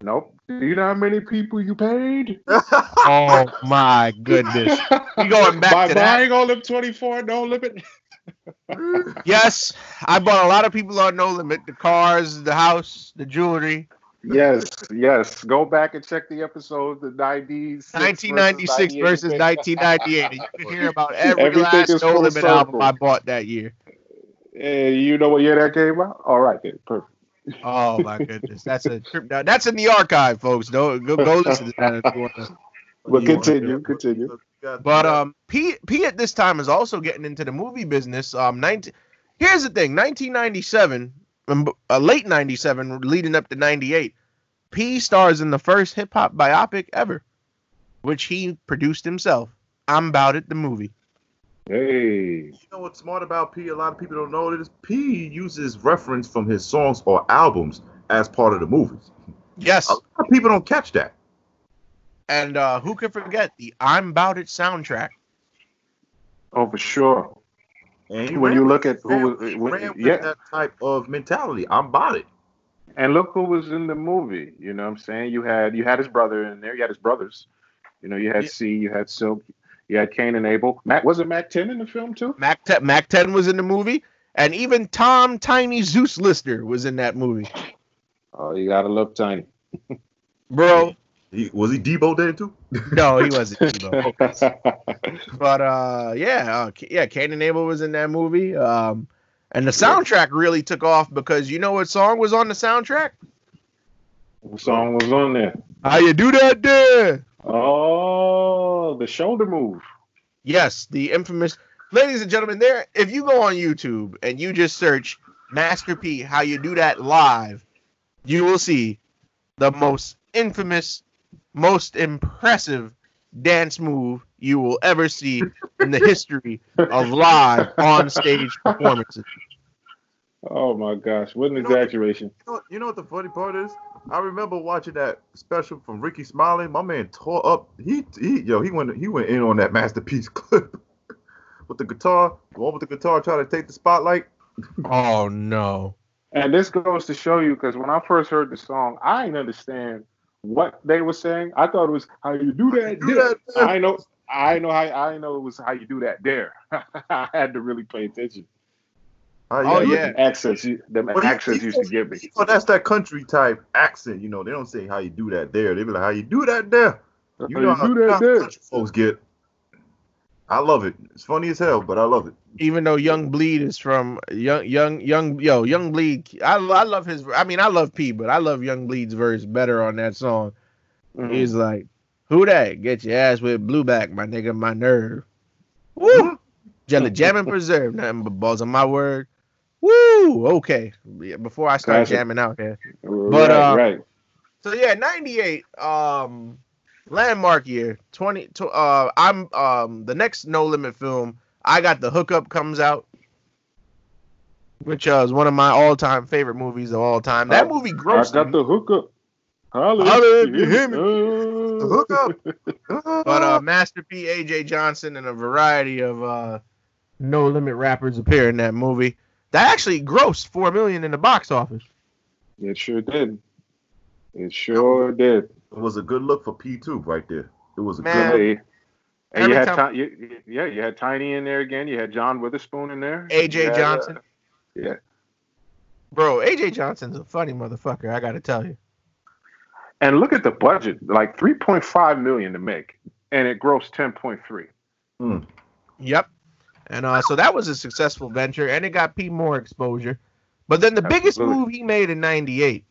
Nope. Do you know how many people you paid? Oh my goodness. You going back By to that. buying all them 24, no limit. Yes, I bought a lot of people on No Limit. The cars, the house, the jewelry. Yes, yes. Go back and check the episodes, the 90s. 1996 versus 1998. You can hear about every Everything last No full Limit album. I bought that year. Hey, you know what year that came out? All right, then. Perfect. Oh my goodness, that's a trip down. That's in the archive, folks. Go go, go listen to that. If you want to. But continue, continue. But um, P P at this time is also getting into the movie business. Um, 19, here's the thing: 1997, um, uh, late 97, leading up to 98. P stars in the first hip hop biopic ever, which he produced himself. I'm about it, the movie. Hey. You know what's smart about P? A lot of people don't know this. P uses reference from his songs or albums as part of the movies. Yes, A lot of people don't catch that. and uh, who can forget the "I'm About It" soundtrack? Oh, for sure. And When you with- look at who ran- was- when- ran with yeah. that type of mentality. I'm about it. And look who was in the movie. You know what I'm saying? You had you had his brother in there. You had his brothers. You know, you had Yeah. C, you had Silk, you had Kane and Abel. Matt was it Mack 10 in the film too? Mack 10, Mack 10 was in the movie, and even Tom Tiny Zeus Lister was in that movie. Oh, you gotta love Tiny. Bro, He, was he Debo there too? no, he wasn't. Debo. But uh, yeah, uh, yeah, Kane and Abel was in that movie. Um, and the soundtrack really took off because you know what song was on the soundtrack? What song was on there? How you do that there? Oh, Uh, the shoulder move. Yes, the infamous. Ladies and gentlemen, there. If you go on YouTube and you just search Master P, how you do that live, you will see the most infamous, most impressive dance move you will ever see in the history of live on stage performances. Oh my gosh, what an exaggeration. You know, you know what the funny part is? I remember watching that special from Rickey Smiley. My man tore up. He, he yo, he went he went in on that Master P clip with the guitar. The one with the guitar trying to take the spotlight. Oh no. And this goes to show you because when I first heard the song, I didn't understand what they were saying. I thought it was how you do that. Do that. I know. I know how. I know it was how you do that there. I had to really pay attention. Uh, Oh, yeah. at- Accents. you- Them But accents he- used to give me. Oh, that's that country type accent. You know, they don't say how you do that there. They be like, how you do that there. You How know you how, do that how there. country folks get. I love it. It's funny as hell, but I love it. even though Young Bleed is from Young Young Young Yo Young Bleed. I I love his. I mean, I love P, but I love Young Bleed's verse better on that song. Mhm. He's like, "Who that? Get your ass with blue back, my nigga, my nerve." Woo! Jelly jam and preserve, nothing but balls on my word. Woo! Okay. Yeah, before I start Classic. jamming out here. right, uh, right. So yeah, 98 um landmark year. 20 uh I'm um the next No Limit film, I got the hookup comes out. Which uh, is one of my all-time favorite movies of all time. That I- movie I grossed got the hookup. Holla, Holla you hear me. The hookup. But uh, Master P, AJ Johnson, and a variety of uh, No Limit rappers appear in that movie. That actually grossed four million in the box office. It sure did. It sure did. it was a good look for P2 right there. It was a Man. good look. And Every you had time- Ti- you, yeah, you had Tiny in there again. You had John Witherspoon in there. AJ You had, uh, Johnson, yeah. bro. AJ Johnson's a funny motherfucker. I gotta tell you. And look at the budget, like 3.5 million to make, and it grossed 10.3. Yep. And uh, so that was a successful venture, and it got P more exposure. But then the biggest move he made in '98,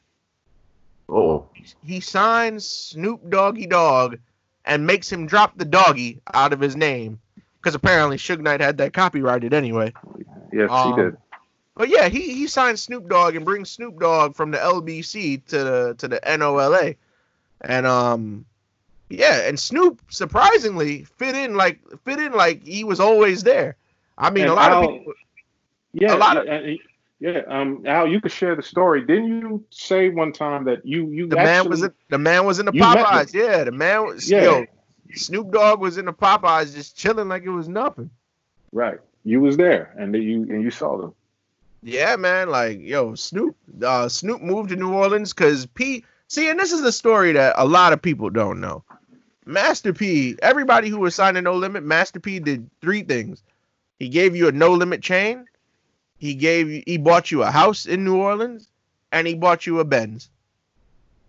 Oh, he signs Snoop Doggy Dogg and makes him drop the doggy out of his name because apparently Suge Knight had that copyrighted anyway. Yes, Um, he did. But yeah, he he signed Snoop Dogg and brings Snoop Dogg from the LBC to the to the NOLA, and um, yeah, and Snoop surprisingly fit in like fit in like he was always there. I mean, And a lot Al- of people. Yeah, a lot of- yeah, yeah. Um, Al, you could share the story. Didn't you say one time that you you The man was in, the man was in the Popeyes. Yeah, the man was Yeah. yo, Snoop Dogg was in the Popeyes just chilling like it was nothing. right? You was there, and you and you saw them. Yeah, man. Like, yo, Snoop, uh, Snoop moved to New Orleans because P. See, and this is a story that a lot of people don't know. Master P. Everybody who was signing No Limit, Master P. did three things. He gave you a No Limit chain. He gave you, he bought you a house in New Orleans, and he bought you a Benz.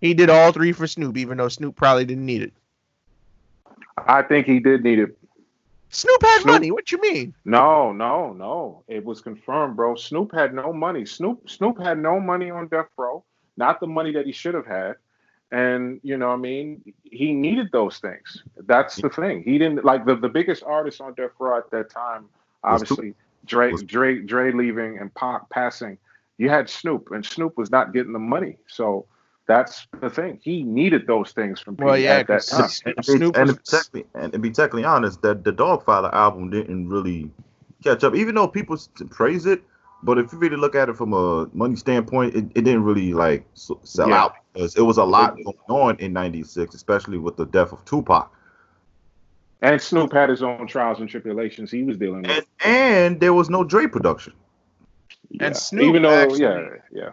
He did all three for Snoop, even though Snoop probably didn't need it. I think he did need it. Snoop had Snoop- money. What you mean? No, no, no. It was confirmed, bro. Snoop had no money. Snoop Snoop had no money on death row. Not the money that he should have had. And you know, what I mean, he needed those things. That's the thing. He didn't like the, the biggest artist on death row at that time. Was Obviously, Dre, was- Dre, Dre leaving and Pac passing. You had Snoop, and Snoop was not getting the money. So that's the thing. He needed those things from Well, yeah, at that 'cause time. Snoop- and, Snoop and, was- to be technically, and to be technically honest, that the Doggfather album didn't really catch up. Even though people praise it, but if you really look at it from a money standpoint, it, it didn't really like sell Yeah. out because it was a lot going on in '96, especially with the death of Tupac. And Snoop had his own trials and tribulations he was dealing with. And, and there was no Dre production. Yeah. Snoop even though, actually- yeah, yeah.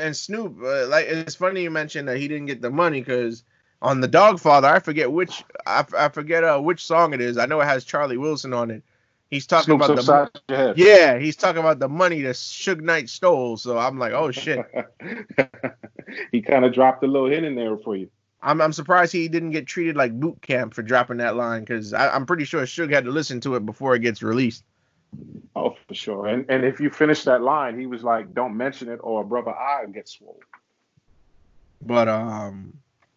And Snoop, uh, like it's funny you mentioned that he didn't get the money because on the Doggfather, I forget which I forget uh, which song it is. I know it has Charlie Wilson on it. He's talking Snoop's about the upside your head. yeah, he's talking about the money that Suge Knight stole. So I'm like, oh shit. he kind of dropped a little hint in there for you. I'm I'm surprised he didn't get treated like boot camp for dropping that line because I'm pretty sure Suge had to listen to it before it gets released. Oh, for sure. And and if you finish that line, he was like, "Don't mention it, or brother, I get swole." But um,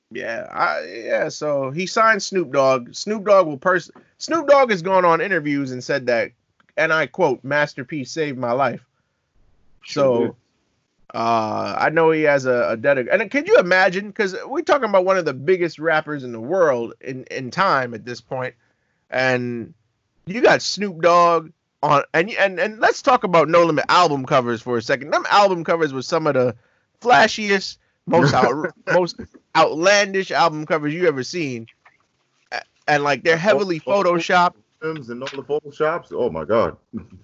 yeah, I yeah. So he signed Snoop Dogg. Snoop Dogg will pers. Snoop Dogg has gone on interviews and said that, and I quote, "Master P saved my life." Sure did. Uh, I know he has a, a dedicated. And can you imagine? Because we're talking about one of the biggest rappers in the world in in time at this point, and you got Snoop Dogg on, and and and let's talk about No Limit album covers for a second. Them album covers were some of the flashiest, most out, most outlandish album covers you ever seen, and like they're heavily photoshopped. And all the photoshops. Oh my god.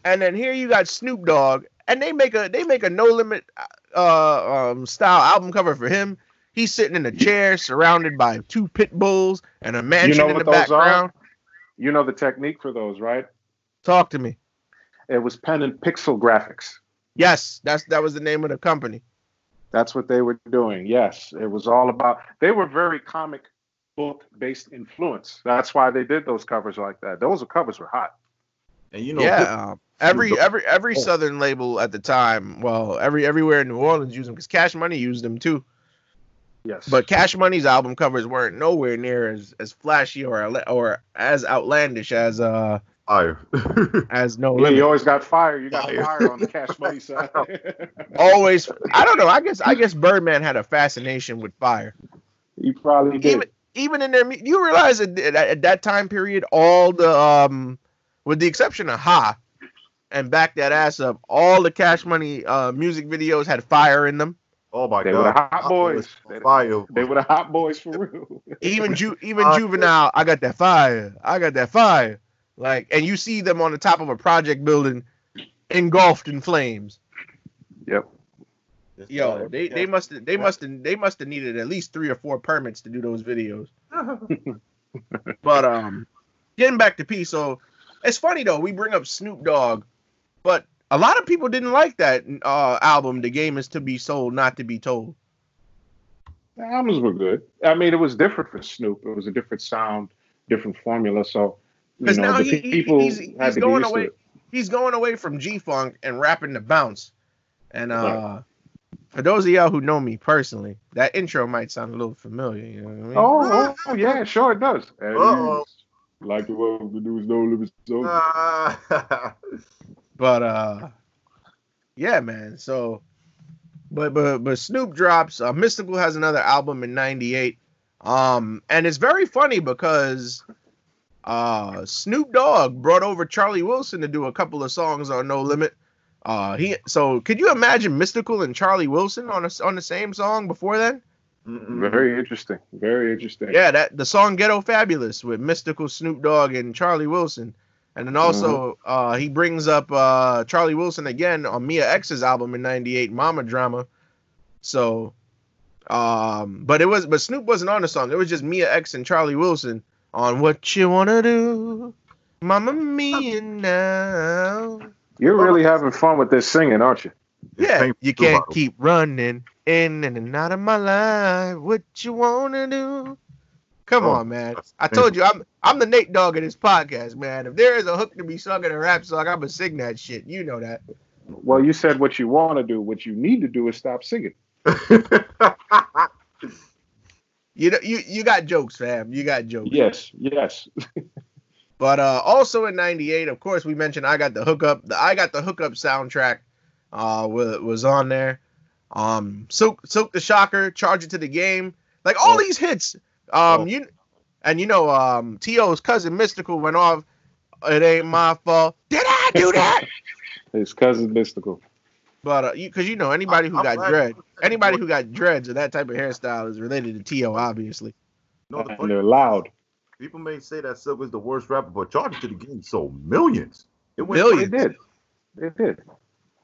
And then here you got Snoop Dogg, and they make a they make a no limit uh um style album cover for him. He's sitting in a chair surrounded by two pit bulls and a mansion you know in what the those are? You know the technique for those, right? Talk to me. It was pen and pixel graphics. Yes, that's that was the name of the company. That's what they were doing. Yes, it was all about. They were very comic book based influence. That's why they did those covers like that. Those covers were hot. And you know, yeah, every every every Oh. southern label at the time, well, every everywhere in New Orleans used them because Cash Money used them too. Yes, But Cash Money's album covers weren't nowhere near as as flashy or or as outlandish as uh fire. as No yeah, Limit. you always got fire. You got Fire. fire on the Cash Money side. Always, I don't know. I guess I guess Birdman had a fascination with fire. you probably did. Even even in their, you realize that at, at that time period, all the um, with the exception of Ha, and back that ass up, all the Cash Money uh music videos had fire in them. oh my god, They were the hot boys. They- Fire. they were the hot boys for real. Even Ju- even Uh, Juvenile, I got that fire. I got that fire. Like, and you see them on the top of a project building, engulfed in flames. Yep. Yo, they they must have they must have they must have needed at least three or four permits to do those videos. But um, getting back to P, so it's funny though. We bring up Snoop Dogg, but a lot of people didn't like that uh album. The game is to be sold, not to be told. The albums were good. I mean, it was different for Snoop. It was a different sound, different formula. So, you know, now the he- people he's- he's going away- He's going away from G Funk and rapping the bounce. And uh, Right. for those of y'all who know me personally, that intro might sound a little familiar. You know what I mean? Oh, oh, yeah, sure it does. Like the one with the news, no limits. But uh yeah, man. So but but but Snoop drops uh, Mystikal has another album in 98. Um and it's very funny because uh Snoop Dogg brought over Charlie Wilson to do a couple of songs on No Limit. Uh he so could you imagine Mystikal and Charlie Wilson on a, on the same song before then? Mm-mm. very interesting. Very interesting. Yeah, that the song Ghetto Fabulous with Mystikal Snoop Dogg and Charlie Wilson. And then also uh he brings up uh Charlie Wilson again on Mia X's album in 98 Mama Drama. So um but it was but Snoop wasn't on the song. It was just Mia X and Charlie Wilson on What You Wanna Do. Mama Mia now. You're really having fun with this singing, aren't you? It's Yeah, you can't keep running in and out of my life. What you wanna do? Come Oh, on, man. I told you I'm I'm the Nate Dogg of this podcast, man. If there is a hook to be sung in a rap song, I'ma sing that shit. You know that. Well, you said what you want to do. What you need to do is stop singing. You know you you got jokes, fam. You got jokes. Yes, yes. But uh also in 98, of course, we mentioned I got the hookup. The I got the hookup soundtrack uh was, was on there. Um soak Silk the Shocker, Charge It to the Game. Like all Oh. these hits. Um Oh. you and you know um T.O.'s cousin Mystikal went off. It ain't my fault. Did I do that? His cousin Mystikal. but uh, you because you know anybody who I'm got glad- dread, anybody who got dreads or that type of hairstyle is related to T.O. Obviously. No, the And they're loud. people may say that Silk is the worst rapper, but Charge It to the Game sold millions. It went Millions. They did. It did.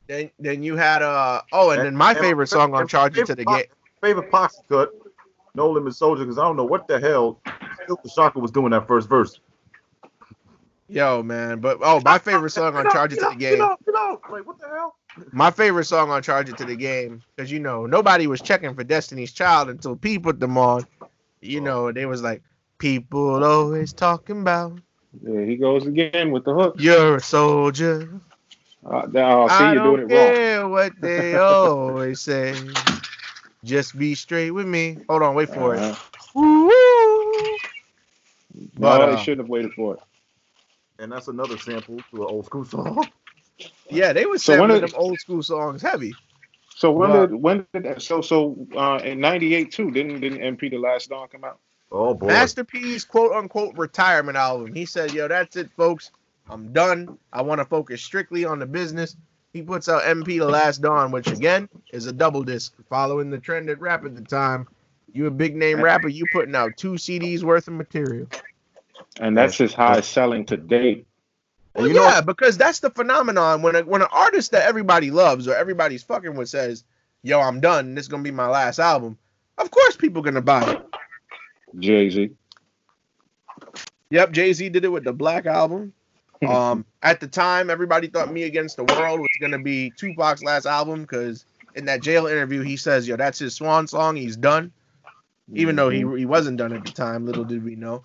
Then then you had uh oh and then my And- favorite song on Charge It to the Game. favorite posse cut, No Limit Soldier, because I don't know what the hell Silk the Shocker was doing that first verse. Yo, man, but oh, my favorite song on Charge It to the Game. Like, what the hell? My favorite song on Charge It to the Game, because you know nobody was checking for Destiny's Child until P put them on. You know, they was like, people always talking about Yeah, he goes again with the hook. you're a soldier. Uh, now, see, I you're don't doing it wrong. care what they always say. Just be straight with me. Hold on, wait for it. Uh-huh. Woo-woo. But, no, uh, they shouldn't have waited for it. And that's another sample to an old school song. Yeah, they was So when sampling did- them old school songs heavy. So when Wow. did when did that, so so uh, in '98 too? Didn't didn't MP the Last Don come out? Oh boy. Master P's quote unquote retirement album. He said, Yo, that's it, folks. I'm done. I want to focus strictly on the business. He puts out MP The Last Don, which again is a double disc, following the trend at rap at the time. You a big name rapper, you putting out two CDs worth of material. And that's his highest selling to date. Well, you know- yeah, because that's the phenomenon when a, when an artist that everybody loves or everybody's fucking with says, "Yo, I'm done. This is gonna be my last album." Of course, people gonna buy it. Jay Z. Yep, Jay Z did it with the Black album. Um, at the time, everybody thought "Me Against the World" was gonna be Tupac's last album because in that jail interview he says, "Yo, that's his swan song. He's done." Even though he he wasn't done at the time, little did we know.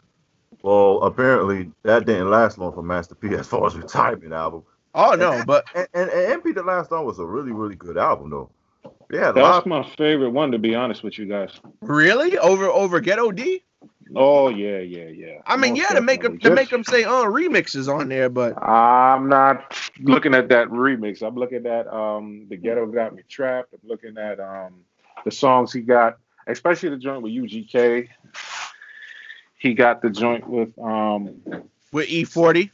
Well, apparently that didn't last long for Master P as far as retirement album. Oh no, but And, and, and MP the Last Song was a really, really good album though. Yeah, That's my favorite one, to be honest with you guys. really over over Ghetto D? Oh yeah, yeah, yeah. I mean, Most yeah, to make them to make them say uh remixes on there, but I'm not looking at that remix. I'm looking at um the ghetto got me trapped. I'm looking at um the songs he got, especially the joint with UGK. He got the joint with um with E40.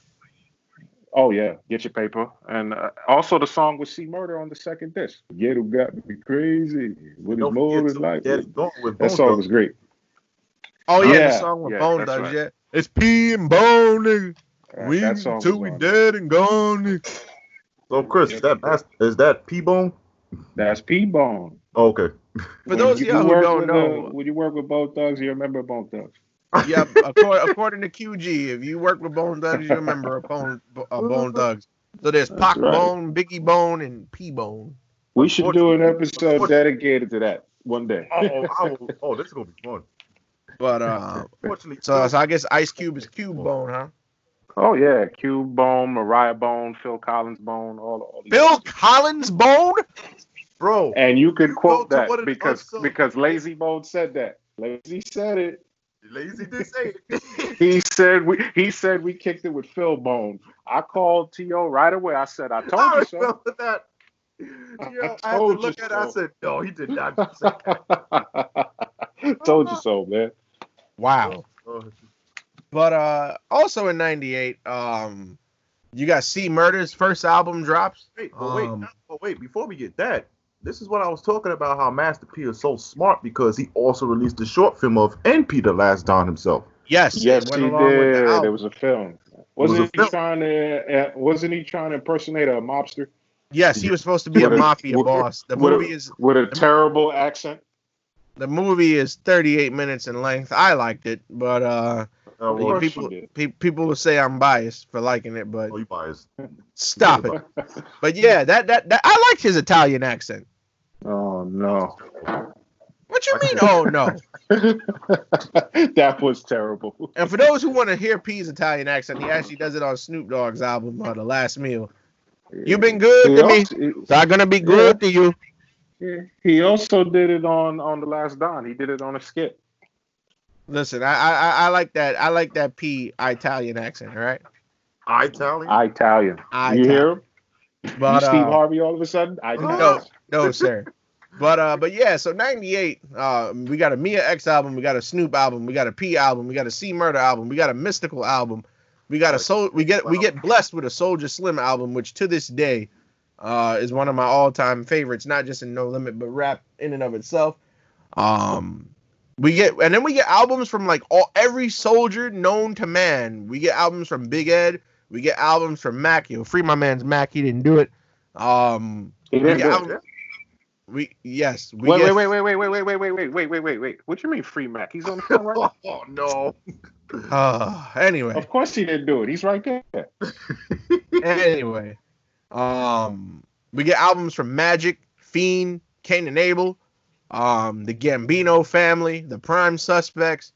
oh yeah, get your paper, and uh, also the song with C Murder on the second disc. Ghetto got me crazy. What is Don't more forget is to like. get it going with That song was great. Oh yeah, the Yeah, song with yeah, Bone that's Thugs, right. yeah. It's P and Bone, nigga. Uh, we that till we on. dead and gone. Nigga. So Chris, is that Mas- is that P Bone? That's P Bone. Oh, okay. For those of y'all who don't know, uh, when you work with Bone Thugs, you remember Bone Thugs. yeah, according, according to QG, if you work with Bone Thugs, you remember a Bone, a Bone Thugs. So there's That's Pac right. Bone, Biggie Bone, and P Bone. We should do an episode dedicated to that one day. Oh, I will- oh, this is gonna be fun. But uh, Fortunately, so so I guess Ice Cube is Cube Bone, huh? Oh yeah, Cube Bone, Mariah Bone, Phil Collins Bone, all all these. Phil Collins Bone. bro. And you could quote that one of the because because Layzie Bone said that. Layzie said it. Layzie did say it. He said we he said we kicked it with Phil Bone. I called T.O. right away. I said, I told I you so. that. Yo, I, had to look at it. I said, no, he did not just say that. told you so, man. Wow. Oh, But uh, also in '98, um, you got C Murder's first album drops. Wait, but wait, Um, but wait, before we get that, this is what I was talking about how Master P is so smart because he also released a short film of MP the Last Don himself. Yes, Yes, went he along the did. There was a film. was Wasn't a he film. trying to? Uh, wasn't he trying to impersonate a mobster Yes, he was supposed to be a With a- mafia with- boss. The with a- movie is with a terrible accent? The movie is 38 minutes in length. I liked it, but uh, Uh, well, people pe- people will say I'm biased for liking it, but oh, biased. stop it. But yeah, that that, that I liked his Italian accent. Oh no, What you mean? Oh no! that was terrible. And for those who want to hear P's Italian accent, he actually does it on Snoop Dogg's album, uh, The Last Meal. You've been good He to me. also, So I'm gonna be good to you. He also did it on on the last Don. He did it on a skit. Listen, I, I I- I like that. I like that P Italian accent. All right. I Italian. Italian. I you hear him? But you Steve uh, Harvey all of a sudden? no, no, sir. But uh, but yeah. So '98, uh, we got a Mia X album, we got a Snoop album, we got a P album, we got a C Murder album, we got a Mystikal album, we got a soul. We get we get blessed with a Soulja Slim album, which to this day, uh, is one of my all-time favorites. Not just in No Limit, but rap in and of itself. Um, we get and then we get albums from like all every soldier known to man. We get albums from Big Ed. We get albums from Mac. Yo, free my man's Mac. He didn't do it. Um, He we didn't get do it. album- we yes. We Wait, get, wait, wait, wait, wait, wait, wait, wait, wait, wait, wait, wait, wait. What you mean free Mac? He's on the phone right now. Oh no. Uh, anyway, Of course he didn't do it. He's right there. anyway, um, we get albums from Magic, Fiend, Kane and Abel, um, the Gambino family, the Prime Suspects,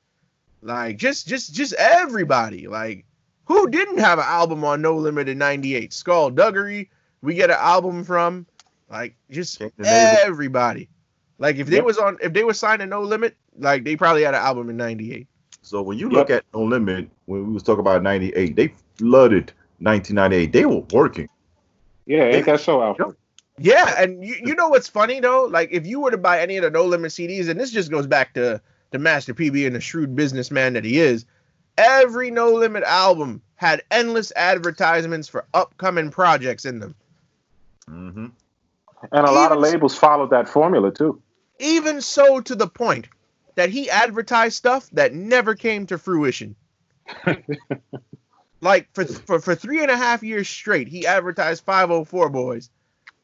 like just, just, just everybody. Like, who didn't have an album on No Limit in '98? Skull Duggery. We get an album from, like, just Kane and Abel. everybody. Like, if they Yep. was on, if they were signed to No Limit, like, they probably had an album in '98. So when you look at No Limit, when we was talking about '98, they flooded 1998. They were working. Yeah, ain't that so, Alfred? Yeah, and you, you know what's funny though? Like if you were to buy any of the No Limit CDs, and this just goes back to the Master P being the shrewd businessman that he is, every No Limit album had endless advertisements for upcoming projects in them. Mm-hmm. And a lot of Even- labels followed that formula too. Even so to the point that he advertised stuff that never came to fruition. like for, for for three and a half years straight, he advertised 504 Boys.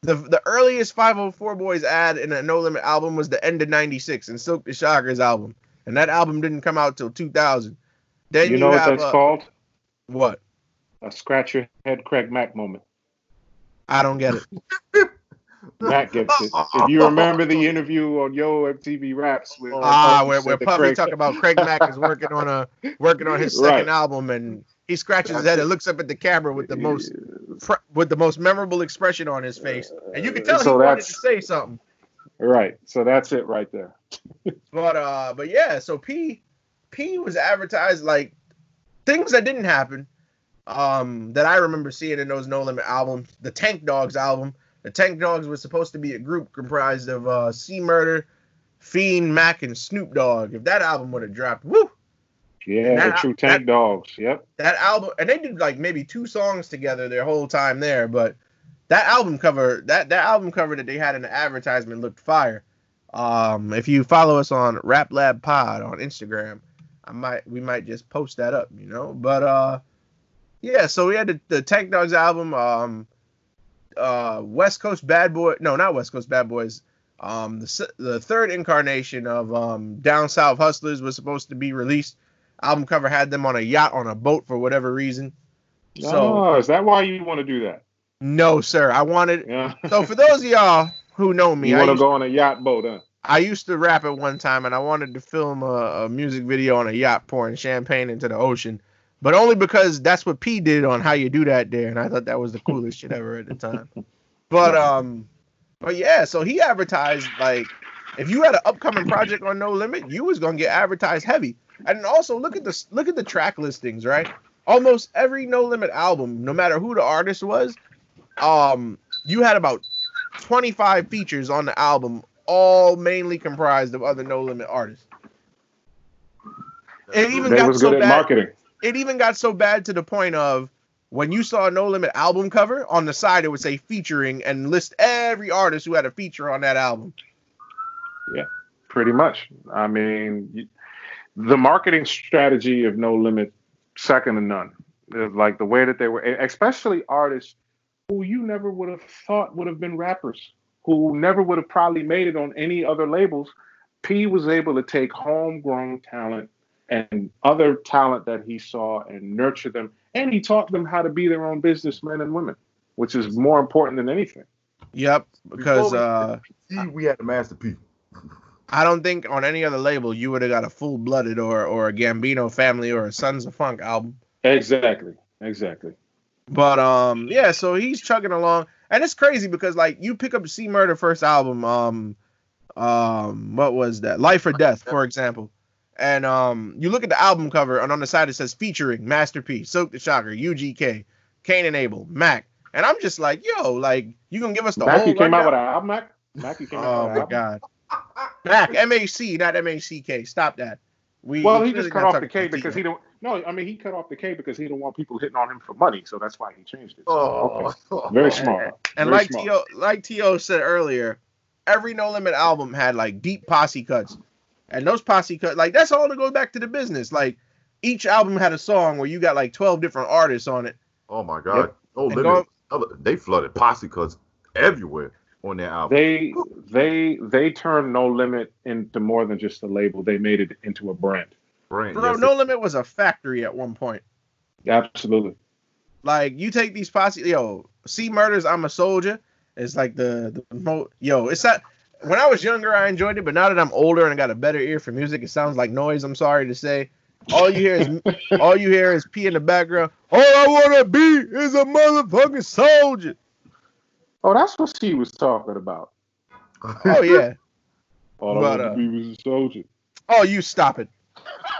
the the earliest 504 Boys ad in a No Limit album was the end of '96 and Silk the Shocker's album, and that album didn't come out till 2000. Then you know what that's uh, called? What? A scratch your head, Craig Mack moment. I don't get it. Matt gets it. If you remember the interview on Yo MTV Raps with Ah, where where Puffy Craig- talk about Craig Mack is working on a working on his second Right. album, and he scratches his head and looks up at the camera with the most with the most memorable expression on his face, and you can tell So he wanted to say something. Right. So that's it right there. But uh, but yeah, so P P was advertised like things that didn't happen. Um, that I remember seeing in those No Limit albums, the Tank Dogs album. The Tank Dogs was supposed to be a group comprised of uh C Murder, Fiend, Mac, and Snoop Dogg. If that album would have dropped, woo, Yeah, That- the true tank dogs. Yep. that album and they did like maybe two songs together their whole time there, but that album cover that that album cover that they had in the advertisement looked fire. Um, if you follow us on Rap Lab Pod on Instagram, I might we might just post that up, you know. But uh, yeah, so we had the, the Tank Dogs album, um, uh, West Coast Bad Boy, no, not West Coast Bad Boys. Um, the the third incarnation of um Down South Hustlers was supposed to be released. Album cover had them on a yacht on a boat for whatever reason. So oh, is that why you want to do that? no, sir, I wanted. Yeah. So for those of y'all who know me, you I want to go on a yacht boat, huh? I used to rap at one time, and I wanted to film a, a music video on a yacht pouring champagne into the ocean, but only because that's what P did on How You Do That there, and I thought that was the coolest shit ever at the time. But um, but yeah, so he advertised like if you had an upcoming project on No Limit, you was gonna get advertised heavy. And also look at the look at the track listings, right? Almost every No Limit album, no matter who the artist was, um, you had about 25 features on the album, all mainly comprised of other No Limit artists. It even They got so bad. marketing. It even got so bad to the point of when you saw a No Limit album cover on the side, it would say featuring and list every artist who had a feature on that album. Yeah, pretty much. I mean, the marketing strategy of No Limit, second to none. Like the way that they were, especially artists who you never would have thought would have been rappers, who never would have probably made it on any other labels. P was able to take homegrown talent and other talent that he saw and nurture them, and he taught them how to be their own businessmen and women, which is more important than anything. Yep, because Before we- uh, we had a Master P. I don't think on any other label you would have got a full blooded or or a Gambino family or a Sons of Funk album. Exactly. Exactly. But um, yeah, so he's chugging along, and it's crazy because like you pick up C Murder first album, um, um, what was that? Life or Death, for example, and um, you look at the album cover, and on the side it says featuring Master P, Silk the Shocker, UGK, Kane and Abel, Mac, and I'm just like, yo, like you gonna give us the whole? Mackie whole came out with an album, Mac? Mackie came out Oh with an my album. god, Mac, M A C, not M A C K. Stop that. We Well, we he just cut off the K because he don't. No, I mean he cut off the K because he don't want people hitting on him for money. So that's why he changed it. So, Oh, okay. very smart. And Very like smart. T.O. like T.O. said earlier, every No Limit album had like deep posse cuts. And those posse cuts, like that's all to go back to the business. Like each album had a song where you got like 12 different artists on it. Oh my God! No And limit. Other- They flooded posse cuts everywhere on their album. They they they turned No Limit into more than just a label. They made it into a brand. Brand, Bro, yes, No Limit was a factory at one point. Absolutely. Like you take these posse, yo, C Murders, I'm a Soldier. It's like the the mo- yo, it's that when I was younger I enjoyed it, but now that I'm older and I got a better ear for music, it sounds like noise. I'm sorry to say. All you hear is all you hear is P in the background. All I wanna be is a motherfucking soldier. Oh, that's what she was talking about. Oh yeah. All But, I uh, want to be was a soldier. Oh, you stop it.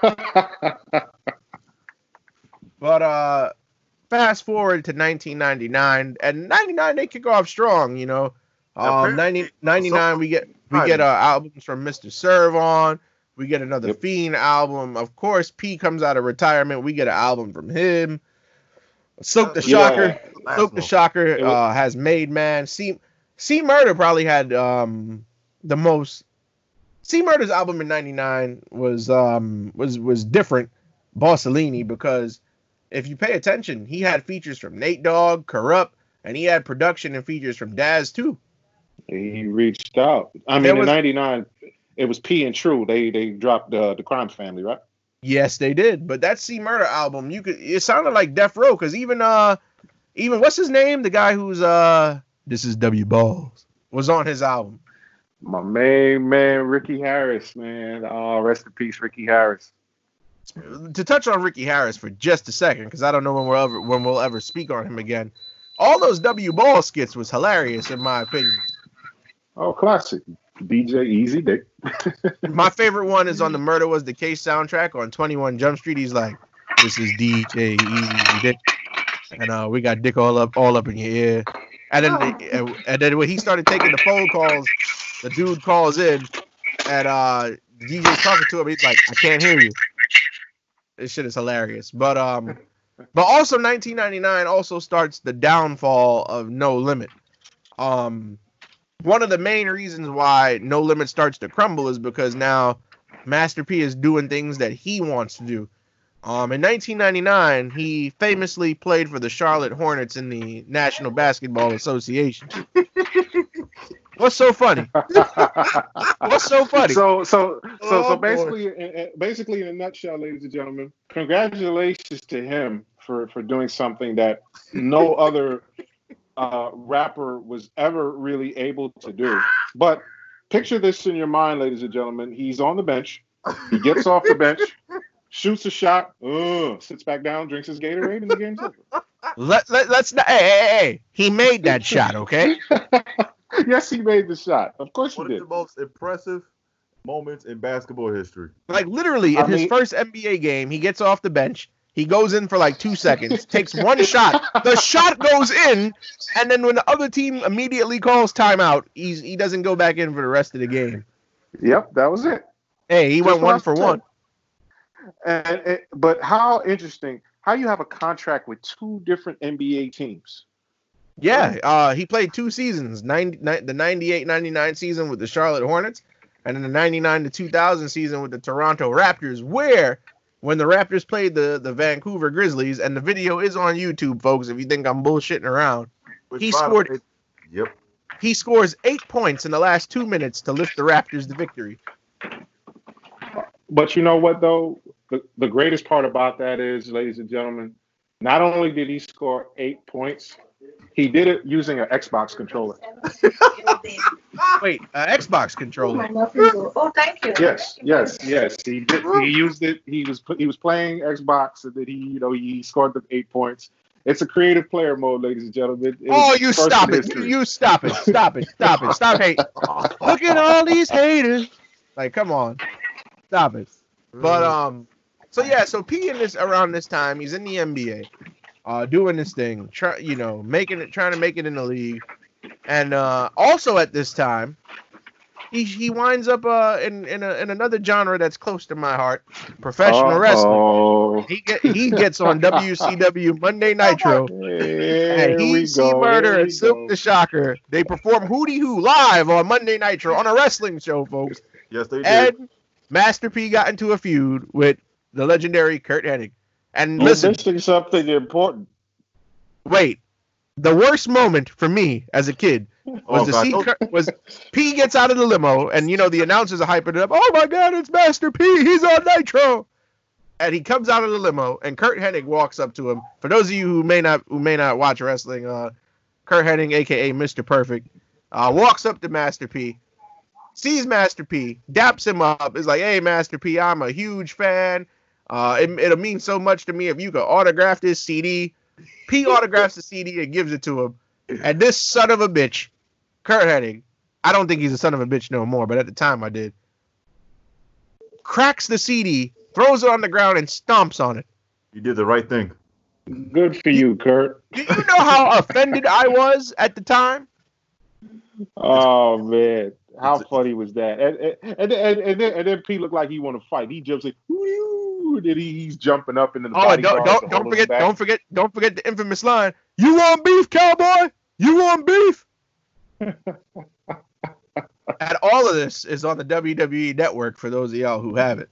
But uh fast forward to 1999 and 99 they kick off strong, you know. Um 90, 99 we get we get uh albums from Mr. Serv-On. We get another Yep. Fiend album. Of course, P comes out of retirement. We get an album from him. Soak the Shocker. Last Soak the. Shocker uh, has Made Man. C C Murder probably had um the most C Murder's album in '99 was um was was different, Bossalinie, because if you pay attention, he had features from Nate Dogg, Kurupt, and he had production and features from Daz too. He reached out. I mean, was- in '99, it was P and TRU. They they dropped uh, the Crime Family, right? Yes, they did. But that C Murder album, you could it sounded like Death Row because even uh even what's his name? The guy who's uh this is W Balls was on his album. My main man, Ricky Harris, man. Oh, rest in peace, Ricky Harris. To touch on Ricky Harris for just a second, because I don't know when we'll ever when we'll ever speak on him again. All those W Ball skits was hilarious in my opinion. Oh, classic. DJ Easy Dick. My favorite one is on the Murder Was the Case soundtrack on 21 Jump Street. He's like, "This is DJ Easy Dick," and uh, we got Dick all up, all up in your ear. And then, and, and then when he started taking the phone calls, the dude calls in, and uh, the DJ's talking to him. He's like, "I can't hear you." This shit is hilarious. But um, but also 1999 also starts the downfall of No Limit. Um, one of the main reasons why No Limit starts to crumble is because now Master P is doing things that he wants to do. Um, in 1999, he famously played for the Charlotte Hornets in the National Basketball Association. What's so funny? What's so funny? So, so, so, Oh, so basically, in- in- basically, in a nutshell, ladies and gentlemen, congratulations to him for for doing something that no other uh, rapper was ever really able to do. But picture this in your mind, ladies and gentlemen. He's on the bench. He gets off the bench, shoots a shot, uh, sits back down, drinks his Gatorade, and the game's over. Let, let, let's not. Hey, hey, hey, hey. He made that shot, okay? yes, he made the shot. Of course he did. One of the most impressive moments in basketball history. Like literally, I in his mean- first NBA game, he gets off the bench. He goes in for like two seconds, takes one shot. The shot goes in, and then when the other team immediately calls timeout, he's he doesn't go back in for the rest of the game. Yep, that was it. Hey, he Just went one for one. And it, but how interesting? How you have a contract with two different NBA teams? Yeah, uh, he played two seasons, 90, the 98-99 season with the Charlotte Hornets, and then the 99 to 2000 season with the Toronto Raptors, where when the Raptors played the, the Vancouver Grizzlies, and the video is on YouTube, folks, if you think I'm bullshitting around, Which, He scored- way- Yep. he scores eight points in the last two minutes to lift the Raptors to victory. But you know what though? The, the greatest part about that is, ladies and gentlemen, not only did he score eight points, he did it using an Xbox controller. Wait, uh, Xbox controller. Oh, thank you. Yes, yes, yes. He did, he used it. He was he was playing Xbox, and then he you know he scored the eight points. It's a creative player mode, ladies and gentlemen. It Oh, you stop it! history. You stop it! Stop it! Stop it! Stop hating! Look at all these haters. Like, come on, stop it. But um, so yeah, so P in this around this time, he's in the NBA, uh, doing this thing, try you know, making it, trying to make it in the league, and uh, also at this time, he he winds up uh in in, a, in another genre that's close to my heart, professional wrestling. Oh, He get he gets on WCW Monday Nitro. here And he, we C go. Murder, and Silk the Shocker. They perform Hoody Hoo live on Monday Nitro on a wrestling show, folks. Yes, they did. And Master P got into a feud with the legendary Curt Hennig. And You're listen, missing something important. wait. The worst moment for me as a kid was Oh, to see Curt, was P gets out of the limo, and you know the announcers are hyping it up. Oh my God, it's Master P. He's on Nitro. And he comes out of the limo, and Curt Hennig walks up to him. For those of you who may not who may not watch wrestling, uh, Curt Hennig, aka Mr. Perfect, uh, walks up to Master P, sees Master P, daps him up, is like, "Hey, Master P, I'm a huge fan. Uh, it, it'll mean so much to me if you could autograph this CD." P autographs the CD and gives it to him, and this son of a bitch, Curt Hennig, I don't think he's a son of a bitch no more, but at the time I did. Cracks the CD, throws it on the ground, and stomps on it. You did the right thing. Good for you, Curt. Do you know how offended I was at the time? Oh man, how funny was that? And and and, and, and then and then Pete looked like he want to fight. He jumps in, then he, he's jumping up into the Oh, don't don't, don't forget don't forget don't forget the infamous line. You want beef, cowboy? You want beef? and all of this is on the WWE network for those of y'all who have it.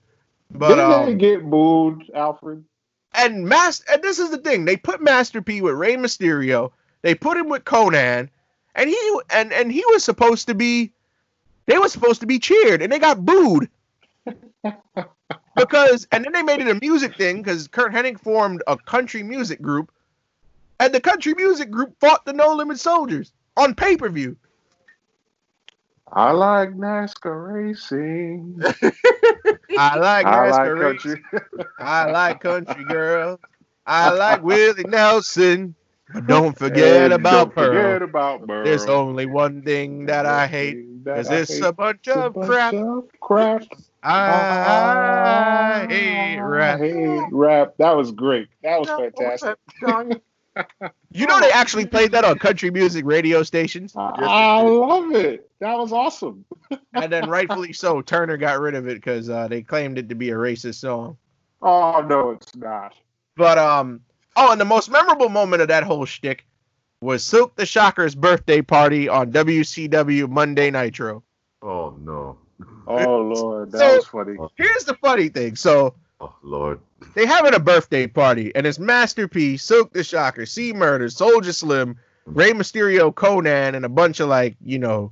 But Didn't um, they get booed, Alfred? and Master and this is the thing they put Master P with Rey Mysterio They put him with Konnan, and he and and he was supposed to be. They were supposed to be cheered, and they got booed. because and then they made it a music thing because Curt Hennig formed a country music group, and the country music group fought the No Limit Soldiers on pay per view. I like NASCAR racing. I like I like NASCAR racing. country. I like country girls. I like Willie Nelson. But don't forget And about don't Pearl. Forget about Pearl. There's only one thing that I hate. That Is I this hate. a bunch of bunch crap? of crap. I hate rap. I hate rap. That was great. That was fantastic. You know they actually played that on country music radio stations, I, I love it. That was awesome. and then rightfully so, Turner got rid of it because uh, they claimed it to be a racist song. Oh no, it's not. But um, oh, and the most memorable moment of that whole shtick was Silk the Shocker's birthday party on WCW Monday Nitro. Oh no. Oh lord, that So- was funny. Oh. Here's the funny thing: so Oh Lord. they having a birthday party, and it's Masterpiece, P, Silk the Shocker, C Murder, Soulja Slim, Rey Mysterio, Konnan, and a bunch of like you know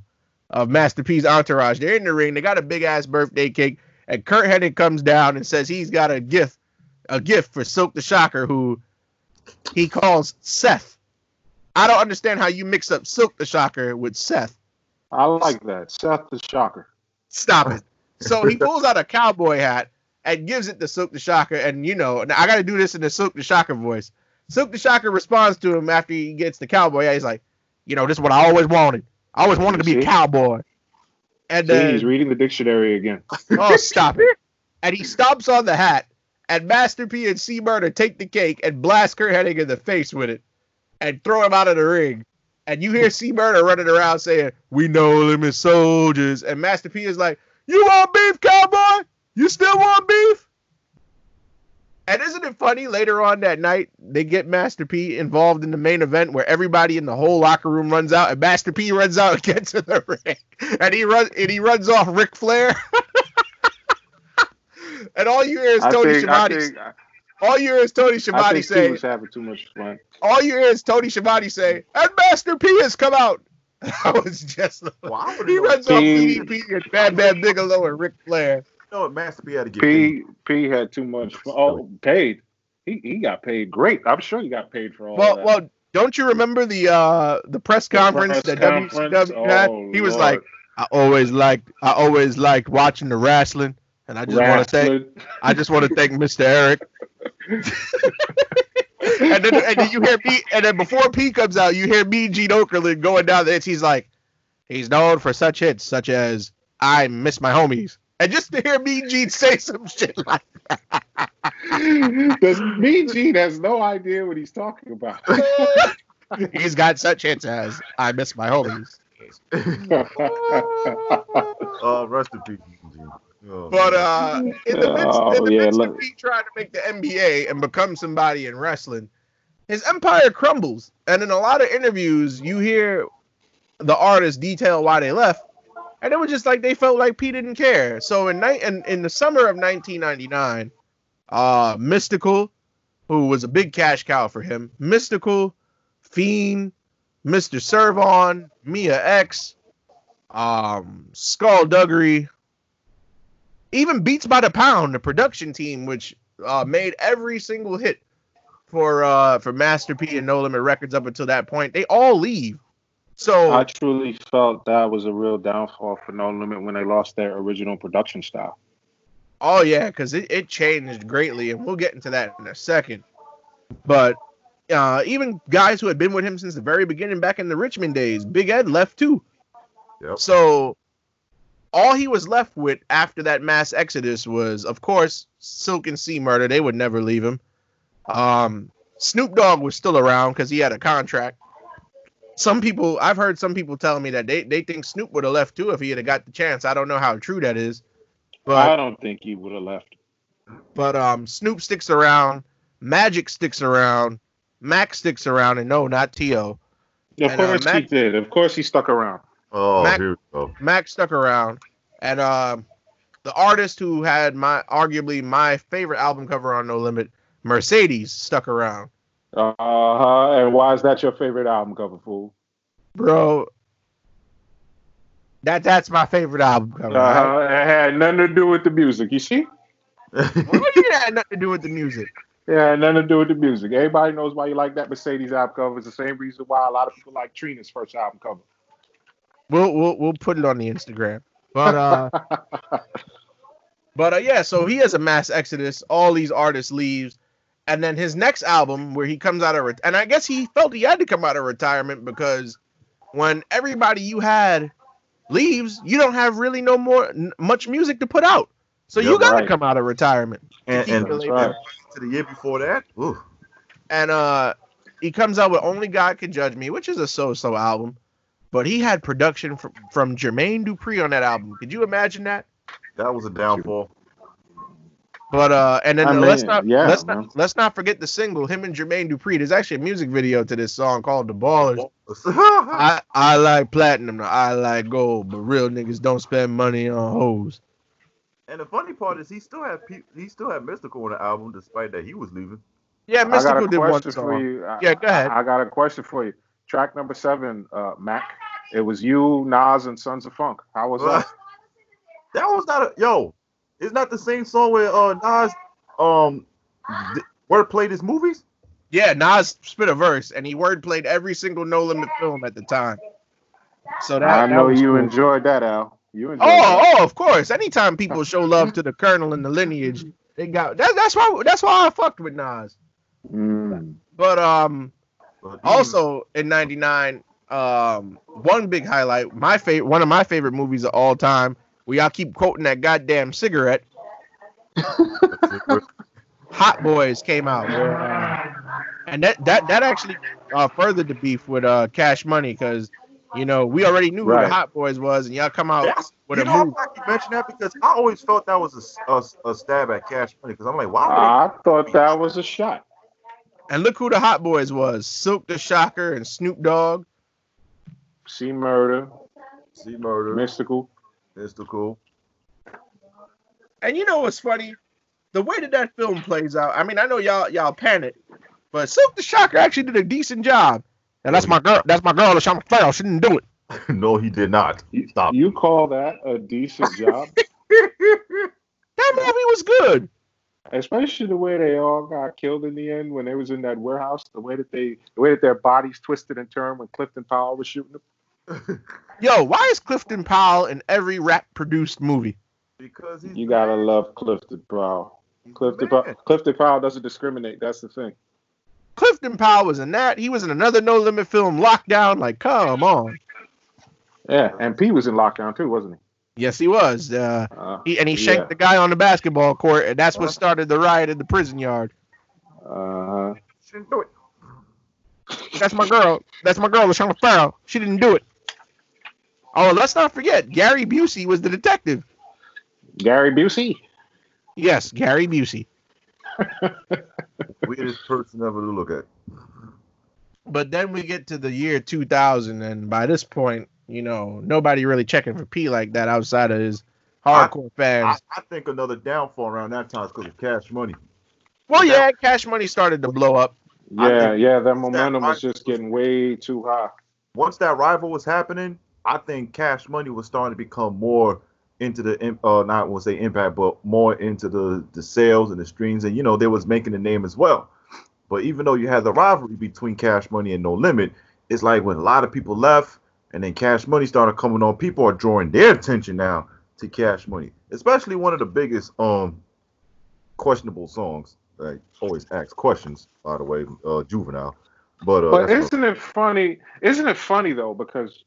of Master P's entourage. They're in the ring. They got a big ass birthday cake, and Curt Hennig comes down and says he's got a gift, a gift for Silk the Shocker, who he calls Seth. I don't understand how you mix up Silk the Shocker with Seth. I like that. Seth the Shocker. Stop it. So he pulls out a cowboy hat and gives it to Silk the Shocker. And you know, I got to do this in the Silk the Shocker voice. Silk the Shocker responds to him after he gets the cowboy hat. He's like, you know, this is what I always wanted. I always wanted to be a cowboy. And See, he's reading the dictionary again. oh, stop it. And he stomps on the hat. And Master P and C Murder take the cake and blast Curt Hennig in the face with it and throw him out of the ring. And you hear C Murder running around saying, We know them as soldiers. And Master P is like, You want beef, cowboy? You still want beef? And isn't it funny later on that night they get Master P involved in the main event where everybody in the whole locker room runs out and Master P runs out and gets in the ring and he runs and he runs off Ric Flair. and all you hear is I Tony think, Schiavone. think, All you hear is Tony I Schiavone say. was having too much fun. All you hear is Tony Schiavone say, "And Master P has come out." I was just like, Well, he known runs off P- and Bam Bam Bigelow and Ric Flair. You know what Master P had to get paid. P P had too much. Fun. Oh, paid. He he got paid great. I'm sure he got paid for all Well, that. well, don't you remember the uh the press conference press that conference? WCW had? Oh, he was Lord. like, "I always liked, I always liked watching the wrestling." And I just want to thank, I just want to thank Mr. Eric. and then, and then you hear me, and then before P comes out, you hear me, Gene Okerlund, going down the hits. He's like, he's known for such hits such as "I Miss My Homies," and just to hear me, Gene, say some shit like, that. Because Mean Gene has no idea what he's talking about. he's got such hits as "I Miss My Homies." Uh, rest in peace. Eugene. Oh, But uh, in the midst, Oh, in the yeah, midst look. of Pete trying to make the NBA and become somebody in wrestling, his empire crumbles. And in a lot of interviews, you hear the artists detail why they left, and it was just like they felt like Pete didn't care. So in night in, in the summer of 1999, uh, Mystikal, who was a big cash cow for him, Mystikal, Fiend, Mr. Serv-On, Mia X, um, Skull Duggery, even Beats by the Pound, the production team, which uh, made every single hit for uh, for Master P and No Limit Records up until that point, they all leave. So I truly felt that was a real downfall for No Limit when they lost their original production style. Oh yeah, because it, it changed greatly, and we'll get into that in a second. But uh, even guys who had been with him since the very beginning, back in the Richmond days, Big Ed left too. Yep. So all he was left with after that mass exodus was, of course, Silk and C Murder. They would never leave him. Um, Snoop Dogg was still around because he had a contract. Some people, I've heard some people telling me that they, they think Snoop would have left too if he had got the chance. I don't know how true that is, but I don't think he would have left. but um, Snoop sticks around, Magic sticks around, Mac sticks around, and no, not T.O. Of And, uh, course he did. Of course he stuck around. Oh, Mac- here we go. Mac stuck around, and um, the artist who had my arguably my favorite album cover on No Limit, Mercedes, stuck around. Uh huh. And why is that your favorite album cover, fool? Bro, that that's my favorite album cover. Uh right? huh. It had nothing to do with the music. You see? What do you mean it had nothing to do with the music? Yeah, nothing to do with the music. Everybody knows why you like that Mercedes album cover. It's the same reason why a lot of people like Trina's first album cover. We'll we'll we'll put it on the Instagram. But uh but uh, yeah, so he has a mass exodus. All these artists leaves, and then his next album where he comes out of ret- and I guess he felt he had to come out of retirement because when everybody you had leaves, you don't have really no more n- much music to put out. So you Yeah, got to right. come out of retirement. and keep and That's right. to the year before that, ooh, and uh he comes out with only god can judge me which is a so-so album but he had production from, from jermaine dupri on that album could you imagine that that was a downfall. but uh and then I let's not yeah, let's man. not let's not forget the single him and jermaine dupri there's actually a music video to this song called the ballers i i like platinum i like gold but real niggas don't spend money on hoes and the funny part is he still had pe- he still had Mystikal on the album despite that he was leaving. yeah I got Mystikal a did one question for song you. I- Yeah, go ahead. I, I got a question for you. Track number seven, uh, Mac. It was you, Nas, and Sons of Funk. How was that? That was not a yo. It's not the same song where uh Nas um th- where played his movies. yeah nas spit a verse and he word played every single no limit film at the time so that I that know was you cool. enjoyed that, Al. You enjoyed that. Oh, oh, of course. Anytime people show love to the Colonel and the lineage, they got that, that's why that's why I fucked with Nas. Mm. But um But also in 99 um one big highlight, my favorite one of my favorite movies of all time, we y'all keep quoting that goddamn cigarette. Hot Boys came out. where, uh, and that that that actually uh, furthered the beef with uh Cash Money cuz you know, we already knew who the Hot Boys was and y'all come out That's- with you a know, I'm movie. glad you mentioned that because I always felt that was a a stab at Cash Money because I'm like, why? Would I thought that was a shot. And look who the Hot Boys was: Silk the Shocker and Snoop Dogg. C Murder, they C Murder, Mystikal. Mystikal? And you know what's funny? The way that that film plays out. I mean, I know y'all y'all panic, but Silk the Shocker actually did a decent job. And that's my girl. That's my girl, LaShawn Farrell. She didn't do it. no, he did not. You, Stop. you call that a decent job? That movie was good. Especially the way they all got killed in the end when they was in that warehouse. The way that they, the way that their bodies twisted and turned when Clifton Powell was shooting them. Yo, why is Clifton Powell in every rap produced movie? because he's You gotta love Clifton Powell. he's Clifton, man. Powell, Clifton Powell doesn't discriminate. That's the thing. Clifton Powell was in that. He was in another No Limit film, Lockdown. Like, come on. Yeah, and P was in lockdown too, wasn't Yes, he was. Uh, he? Uh, he, and he shanked Yeah. the guy on the basketball court, and that's what started the riot in the prison yard. uh, Shouldn't do it. That's my girl. That's my girl, LaShawn Farrell. She didn't do it. Oh, let's not forget, Gary Busey was the detective. Gary Busey. Yes, Gary Busey. Weirdest person ever to look at. But then we get to the year 2000, and by this point, you know, nobody really checking for P like that outside of his hardcore I, fans. I think another downfall around that time is because of Cash Money. well, yeah, Cash Money started to blow up. Yeah, yeah, that that momentum was just getting way too high. Once that rival was happening, I think Cash Money was starting to become more into the uh not want to say impact, but more into the the sales and the streams, and you know they was making the name as well. But even though you had the rivalry between Cash Money and No Limit, it's like when a lot of people left, and then Cash Money started coming on, people are drawing their attention now to Cash Money, especially one of the biggest um questionable songs. I always ask questions, by the way, uh, Juvenile. But, uh, But isn't it funny? Isn't it funny though? Because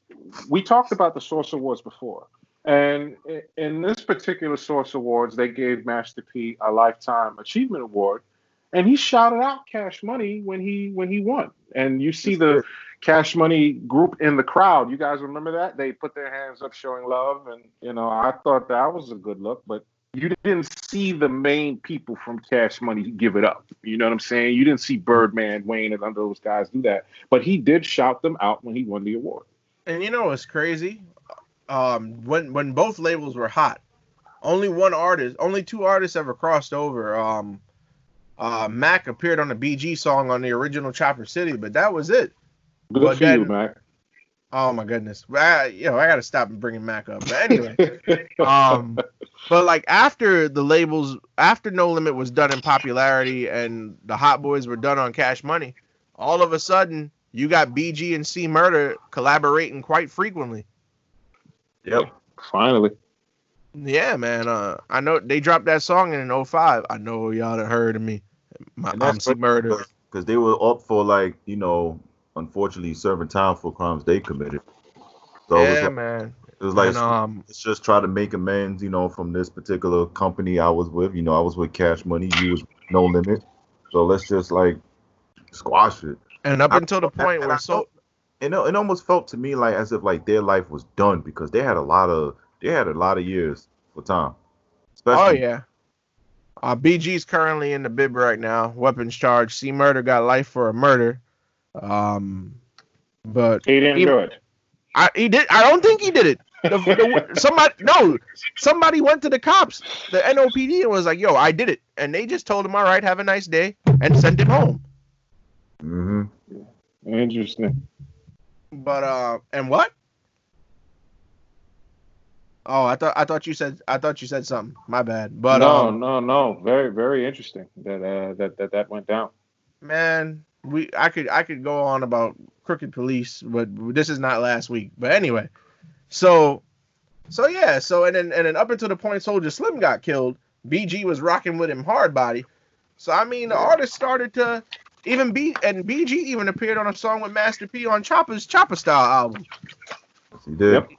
we talked about the Source Awards before, and in this particular Source Awards, they gave Master P a Lifetime Achievement Award, and he shouted out Cash Money when he when he won. And you see the Cash Money group in the crowd. You guys remember that? They put their hands up, showing love, and you know I thought that was a good look, but. You didn't see the main people from Cash Money give it up. You know what I'm saying? You didn't see Birdman, Wayne, and those guys do that but he did shout them out when he won the award. And you know what's crazy? Um, when when both labels were hot, only one artist, only two artists ever crossed over. Um, uh, Mac appeared on a BG song on the original Chopper City, but that was it. Good But for you, Mac. Oh my goodness, I, you know I got to stop bringing Mac up. But anyway, um, but like after the labels, after No Limit was done in popularity and the Hot Boys were done on Cash Money, all of a sudden you got BG and C Murder collaborating quite frequently. Yep. Finally. Yeah, man. Uh, I know they dropped that song in 05. I know y'all have heard of me. My, And I'm C Murder. Because they were up for like, you know, unfortunately serving time for crimes they committed. So it Yeah, like, man. it was like and, um, let's just try to make amends, you know, from this particular company I was with. You know, I was with Cash Money, you was No Limit. So let's just like squash it. and up I- until the point where so And it, it almost felt to me like as if like their life was done because they had a lot of they had a lot of years for time. Especially Oh yeah. Uh, BG's currently in the bib right now. Weapons charge. C Murder got life for a murder. Um, but He didn't He- do it. I he did. I don't think he did it. The, the, somebody no, somebody went to the cops, the NOPD, and was like, "Yo, I did it," and they just told him, "All right, have a nice day," and sent him home. hmm Interesting. But uh, and what? Oh, I thought I thought you said I thought you said something. My bad. But no, um, no, no. Very, very interesting that uh, that that that went down. man we i could i could go on about crooked police but this is not last week but anyway so so yeah so and then and then up until the point Soulja Slim got killed bg was rocking with him hard body so i mean the artist started to even b and bg even appeared on a song with master p on chopper's chopper style album Yes, he did. Yep.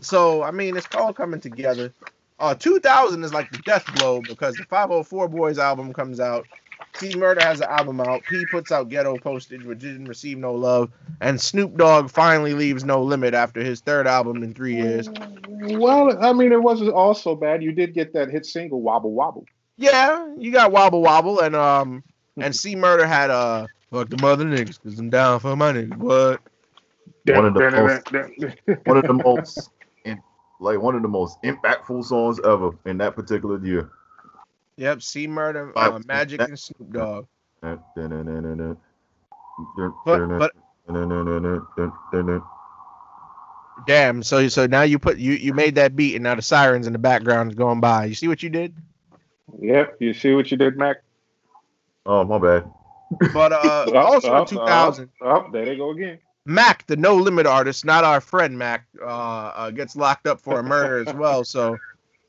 so I mean, it's all coming together. Uh, 2000 is like the death blow because the 504 Boys album comes out. C Murder has an album out. P puts out Ghetto Postage, which didn't receive no love. And Snoop Dogg finally leaves No Limit after his third album in three years. Well, I mean, it wasn't all so bad. You did get that hit single, Wobble Wobble. Yeah, you got Wobble Wobble, and um, and C Murder had uh, fuck the mother niggas, cause I'm down for my niggas. What? One of the most- One of the most like one of the most impactful songs ever in that particular year. Yep, C Murder, uh, Magic, and Snoop Dogg. But damn, so so now you put you you made that beat, and now the sirens in the background is going by. You see what you did? Yep. You see what you did, Mac? Oh my bad. But uh, Up, also in up, 2000, Oh, up, there they go again. Mac, the No Limit artist, not our friend Mac, uh, uh gets locked up for a murder as well. So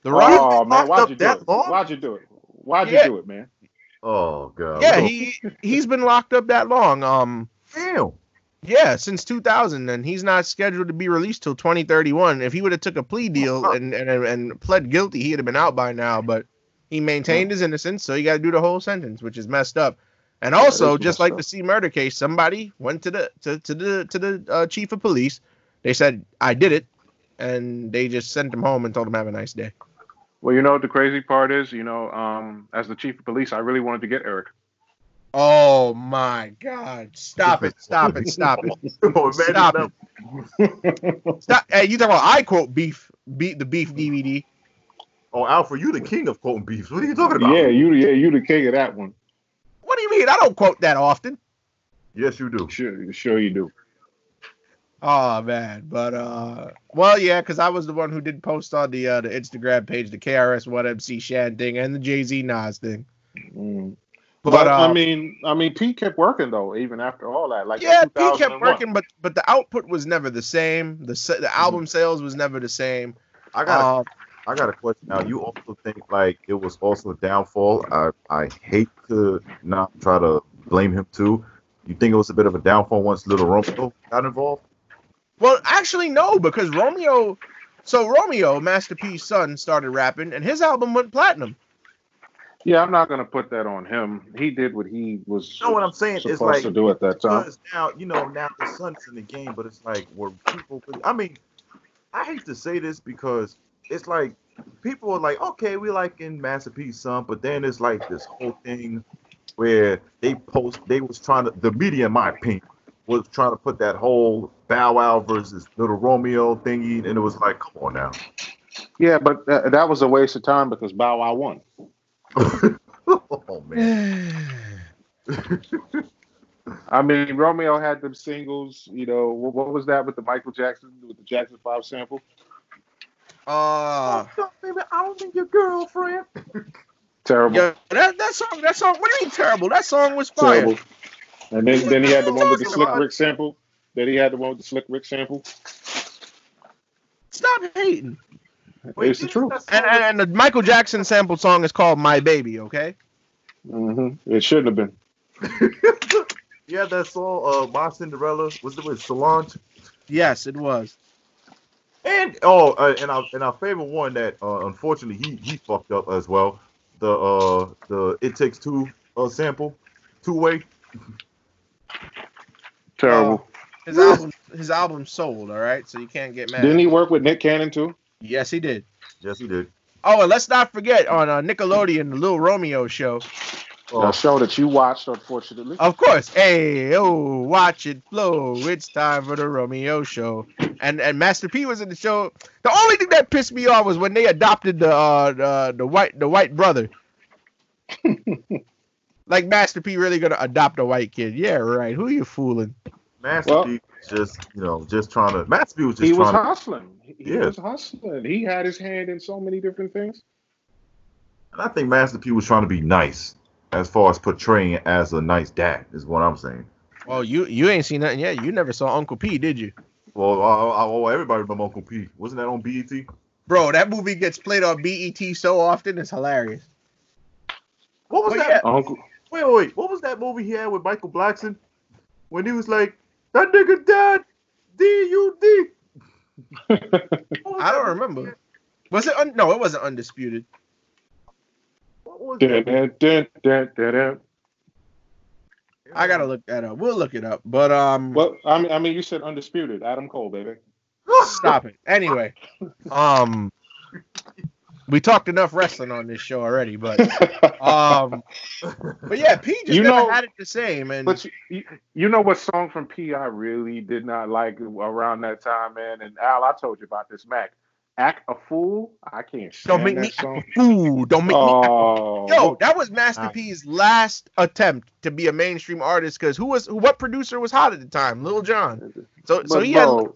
the rock, Oh man, locked why'd up you do that it? long? Why'd you do it? Why'd Yeah. you do it, man? Oh god. yeah, he he's been locked up that long. Um, Damn. yeah, since 2000, and he's not scheduled to be released till 2031. If he would have took a plea deal and and and pled guilty, he'd have been out by now. But he maintained his innocence, so you got to do the whole sentence, which is messed up. And also, just like up. the C murder case, somebody went to the to, to the to the uh, chief of police. They said I did it, and they just sent him home and told him have a nice day. Well, you know what the crazy part is? You know, um, as the chief of police, I really wanted to get Eric. Oh my God! Stop it! Stop it! Stop it! Oh, man, Stop that- it! Stop! Hey, you talking about I quote beef, beat the beef DVD? Oh, Alfred, you the king of quoting beefs. What are you talking about? yeah, you, yeah, you the king of that one. What do you mean? I don't quote that often. Yes, you do. Sure, sure you do. Oh man, but uh, well, yeah, because I was the one who did post on the uh, the Instagram page the KRS One MC Shan thing and the Jay Z Nas thing. Mm. But, But, uh, I mean, I mean, Pete kept working though, even after all that. Like yeah, in he kept working, but but the output was never the same. The the album sales was never the same. I got. Um, I got a question now. You also think like it was also a downfall? I I hate to not try to blame him too. You think it was a bit of a downfall once Little Romeo got involved? Well, actually, no, because Romeo. So Romeo, Master P's son, started rapping, and his album went platinum. Yeah, I'm not gonna put that on him. He did what he was You know what I'm saying? It's supposed like to do at that time. because now you know now the son's in the game, but it's like were people? I mean, I hate to say this because it's like people are like, okay, we like in Master P's son, but then it's like this whole thing where they post, they was trying to, the media, in my opinion, was trying to put that whole Bow Wow versus Little Romeo thingy, and it was like, come on now. Yeah, but that, that was a waste of time because Bow Wow won. oh man. I mean, Romeo had them singles. You know, what, what was that with the Michael Jackson with the Jackson Five sample? Uh, baby, I don't think your girlfriend. Terrible, yeah, that that song, that song. What do you mean terrible? That song was fire. terrible. And then, then he had the one with the Slick about- Rick sample. Then he had the one with the Slick Rick sample. Stop hating. it's the truth. And, and and the Michael Jackson sample song is called "My Baby." Okay. hmm It shouldn't have been. yeah, that song, uh, My Cinderella, was it with Solange? Yes, it was. And oh, uh, and our and our favorite one that uh, unfortunately he he fucked up as well. The uh the It Takes Two uh sample, two way. Terrible. His album, his album sold. All right, so you can't get mad. Didn't he work with Nick Cannon too? Yes, he did. Yes, he did. Oh, and let's not forget on uh, Nickelodeon, the Little Romeo show. Uh, A show that you watched, unfortunately. Of course. Hey, oh, watch it flow. It's time for the Romeo show. And and Master P was in the show. The only thing that pissed me off was when they adopted the uh, the, the white the white brother. like Master P really gonna adopt a white kid? Yeah, right. Who you fooling? Master Well- P was just you know just trying to. Master P was just he was trying to. hustling. He he Yeah. was hustling. He had his hand in so many different things. And I think Master P was trying to be nice as far as portraying as a nice dad is what I'm saying. Well, you you ain't seen nothing yet. You never saw Uncle P, did you? Well, I, I, oh, everybody remember Uncle P. Wasn't that on E BET? Bro, that movie gets played on BET so often, it's hilarious. What was Well, that? Uncle. Wait, wait, wait. What was that movie he had with Michael Blackson when he was like, "That nigga dead, D U D." I don't remember. Was it? Un- no, it wasn't undisputed. What was dun, dun. I gotta look that up. We'll look it up. But um, Well, I mean, I mean, you said undisputed. Adam Cole, baby. stop it. Anyway, um, we talked enough wrestling on this show already, but um, but yeah, P just You never know- had it the same. And But you, you, you know what song from P I really did not like around that time, man. And Al, I told you about this, Mac. Act a fool. I can't stand don't make me song. ooh, don't make me. Oh, Yo, that was Master Ah. P's last attempt to be a mainstream artist. Because who was what producer was hot at the time? Lil Jon. So so he had bro,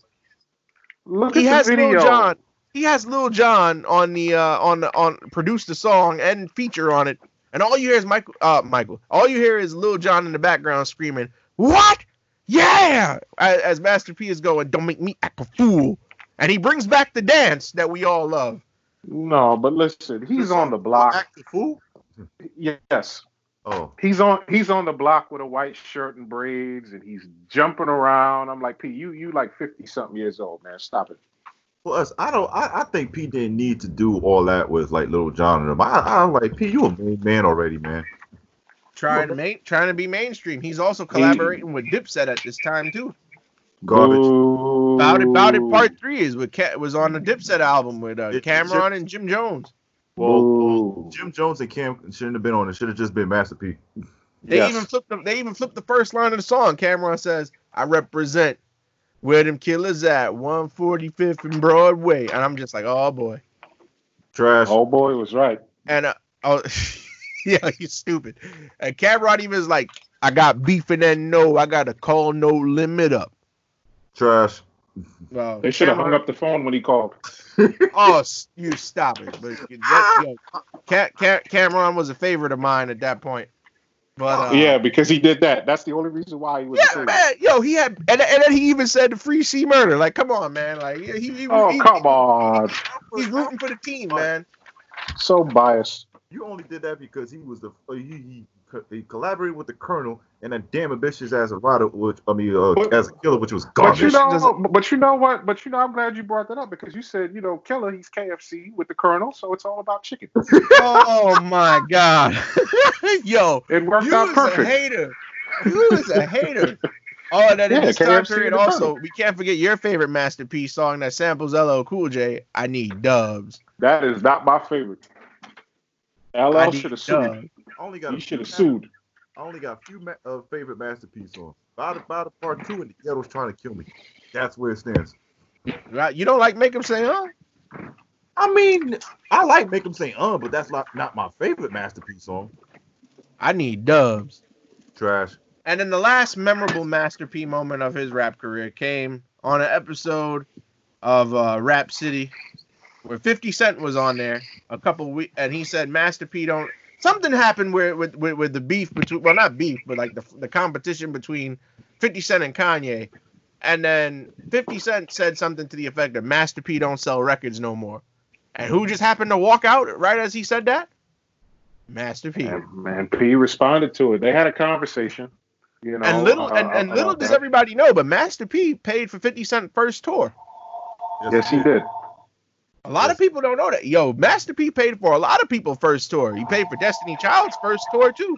look he has. Lil Jon. He has Lil Jon on the uh on on produce the song and feature on it, and all you hear is Michael. Uh, Michael. All you hear is Lil Jon in the background screaming, "What? Yeah!" As, as Master P is going, "Don't make me act a fool," and he brings back the dance that we all love. No, but listen, he's on the block. Act the fool. Yes, Oh, he's on he's on the block with a white shirt and braids, and he's jumping around. I'm like, P, you you like fifty something years old, man. Stop it. Plus I don't. I, I think P didn't need to do all that with like Little John and them. I, I'm like P, you a main man already, man. Trying to main, trying to be mainstream. He's also collaborating with Dipset at this time too. Garbage. Boo. About it, about it. Part three is with Ca- was on the Dipset album with uh, Cam'ron and Jim Jones. Well, Boo. Jim Jones and Cam shouldn't have been on it. Should have just been Master P. They Yes. even flipped the, they even flipped the first line of the song. Cam'ron says, "I represent where them killers at, 145th and Broadway," and I'm just like, "Oh boy!" Trash. Oh boy, was right. And uh, oh, yeah, you stupid. And Cam'ron even is like, "I got beef and then no, I got to call no limit up." Trash. Well, They should have hung up the phone when he called. Oh, you stop it! But that, yo, Ca- Ca- Cam'ron was a favorite of mine at that point. But uh, yeah, because he did that. That's the only reason why he was. Yeah, man. Yo, he had, and, and then he even said the free C murder. Like, come on, man. Like, he, he, he, Oh he- come on, he's rooting for the team, man. so biased. You only did that because he was the uh, he, he, he collaborated with the Colonel and that damn ambitious as a rider, which I mean, uh, But- as a killer, which was But you garbage. know, but you know what? But you know, I'm glad you brought that up because you said, you know, Killer, he's KFC with the Colonel, so it's all about chicken. Oh my god, yo, It worked you out is a perfect. hater. You is a hater. Oh, and then in Yeah, this time period, also, Colonel. we can't forget your favorite masterpiece song that samples LL Cool J. I need dubs. That is not my favorite. I LL should have sued. Dubs. I only got He a should few have sued. I only got a few ma- uh, favorite masterpiece on. By the, by the part two, and the ghetto's trying to kill me. That's where it stands. Right? You don't like make him say, huh? I mean, I like make them say "uh," but that's not not my favorite masterpiece song. I need dubs. trash. And then the last memorable Master P moment of his rap career came on an episode of uh, Rap City where 50 Cent was on there a couple weeks, and he said Master P don't. Something happened where with, with with the beef between well not beef but like the the competition between 50 Cent and Kanye, and then 50 Cent said something to the effect of Master P don't sell records no more, and who just happened to walk out right as he said that? Master P. And man, P responded to it. They had a conversation. You know, and little uh, and, and uh, little uh, does everybody know, but Master P paid for 50 Cent first tour. Yes, he did. A lot of people don't know that. Yo, Master P paid for a lot of people first tour. He paid for Destiny Child's first tour too.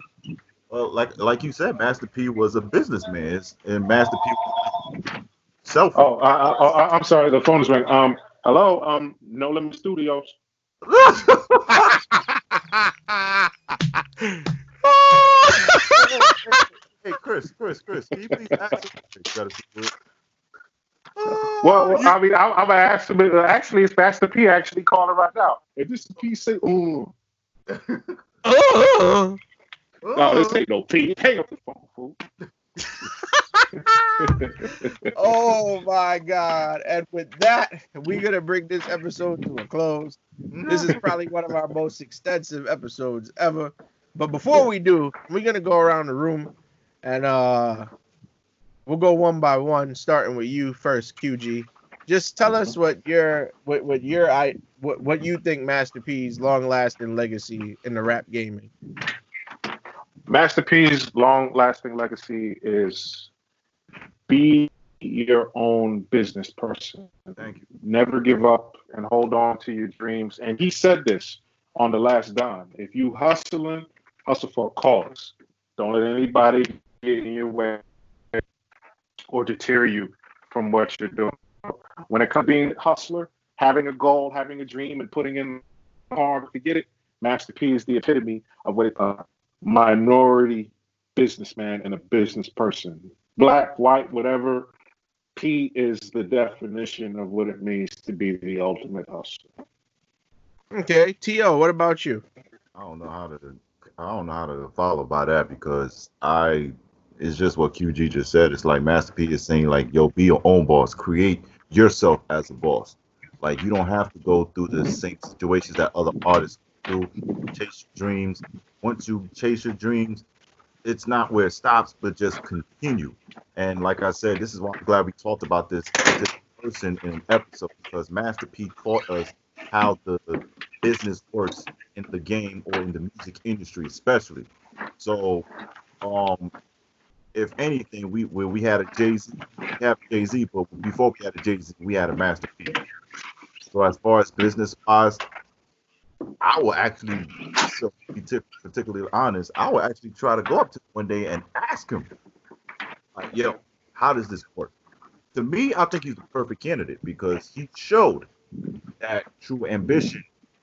Well, like like you said, Master P was a businessman, It's- and Master P self. Oh, I, I, I, I'm sorry. The phone is ringing. Um, hello. Um, No Limit Studios. hey, Chris, Chris, Chris, can you please ask him? You gotta do it. Well, I mean, I, I'm gonna ask him. Actually, it's Master P. Actually calling right now. If this is P, say, ooh, no, this ain't no P. Hang up the phone, fool. oh my god. And with that, we're gonna bring this episode to a close. This is probably one of our most extensive episodes ever. But before we do, we're gonna go around the room and uh we'll go one by one, starting with you first, QG. Just tell us what your what, what your I what, what you think Master P's long lasting legacy in the rap gaming. Master P's long-lasting legacy is be your own business person. Thank you. Never give up and hold on to your dreams. And he said this on the last Don. If you hustling, hustle for a cause. Don't let anybody get in your way or deter you from what you're doing. When it comes to being a hustler, having a goal, having a dream, and putting in hard to get it, Master P is the epitome of what it, uh, minority businessman and a business person. Black, white, whatever. P is the definition of what it means to be the ultimate hustler. Okay, T.O., what about you? I don't know how to I don't know how to follow by that because I it's just what QG just said. It's like Master P is saying like, yo, be your own boss. Create yourself as a boss. Like you don't have to go through the same situations that other artists do. Chase your dreams. Once you chase your dreams, it's not where it stops, but just continue. And like I said, this is why I'm glad we talked about this this person in an episode because Master P taught us how the business works in the game or in the music industry especially so um if anything we we, had a jay-z have jay-z but before we had a jay-z we had a master P. so as far as business wise i will actually so be t- particularly honest i will actually try to go up to him one day and ask him like yo how does this work to me i think he's the perfect candidate because he showed that true ambition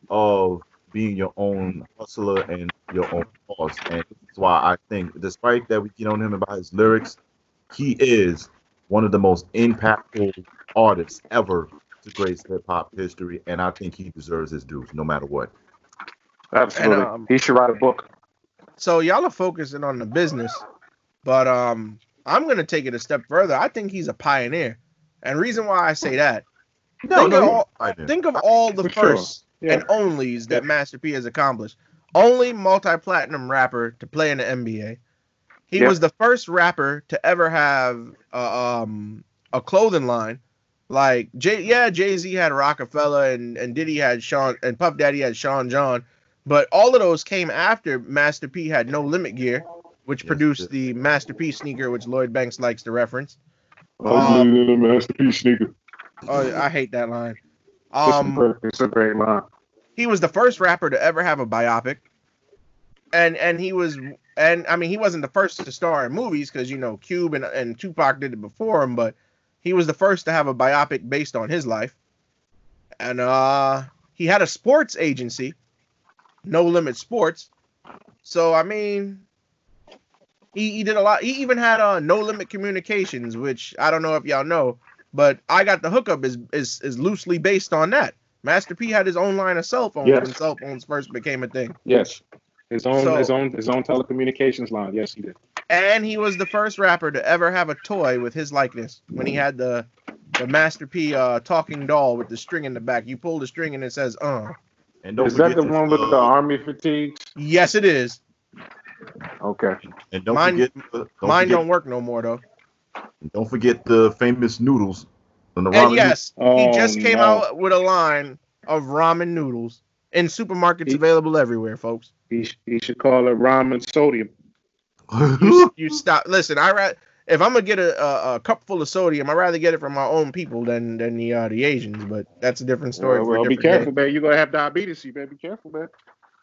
of being your own hustler and your own boss. And why I think, despite that we get on him about his lyrics, he is one of the most impactful artists ever to grace hip hop history. And I think he deserves his dues no matter what. Absolutely. um, he should write a book. So y'all are focusing on the business, but um, I'm gonna take it a step further. I think he's a pioneer, and reason why I say that, think of all, think of all the For sure. firsts Yeah. and onlys that Master P has accomplished. Only multi-platinum rapper to play in the NBA. He Yeah. was the first rapper to ever have uh, um a clothing line. Like Jay, yeah, Jay Z had Rockefeller and and Diddy had Sean and Puff Daddy had Sean John, but all of those came after Master P had No Limit Gear, which Yes, produced yes. the Master P sneaker, which Lloyd Banks likes to reference. Oh, masterpiece sneaker. Oh, I hate that line. Um, it's a great line. He was the first rapper to ever have a biopic. And and he was and i mean he wasn't the first to star in movies because you know cube and, and tupac did it before him but he was the first to have a biopic based on his life. And uh he had a sports agency no limit sports. So i mean he, he did a lot he even had uh no limit communications which i don't know if y'all know but i got the hookup is is, is loosely based on that Master P had his own line of cell phones Yes. when cell phones first became a thing. Yes. His own So- his own his own telecommunications line. Yes, he did. And he was the first rapper to ever have a toy with his likeness when he had the the Master P uh, talking doll with the string in the back. You pull the string and it says "uh." And don't Is that the to, one with uh, the army fatigues? Yes, it is. Okay. And don't Mine- forget, don't Mine forget, don't work no more though. don't forget the famous noodles. From the And ramen yes, he Oh, just came no. out with a line of ramen noodles in supermarkets He- available everywhere, folks. He, he should call it ramen sodium. You, you stop. Listen, I ra- if I'm gonna get a, a, a cup full of sodium, I'd rather get it from my own people than than the uh, the Asians. But that's a different story. Well, for a well, be different day. careful, man. You're going to have diabetes. You better be careful, man.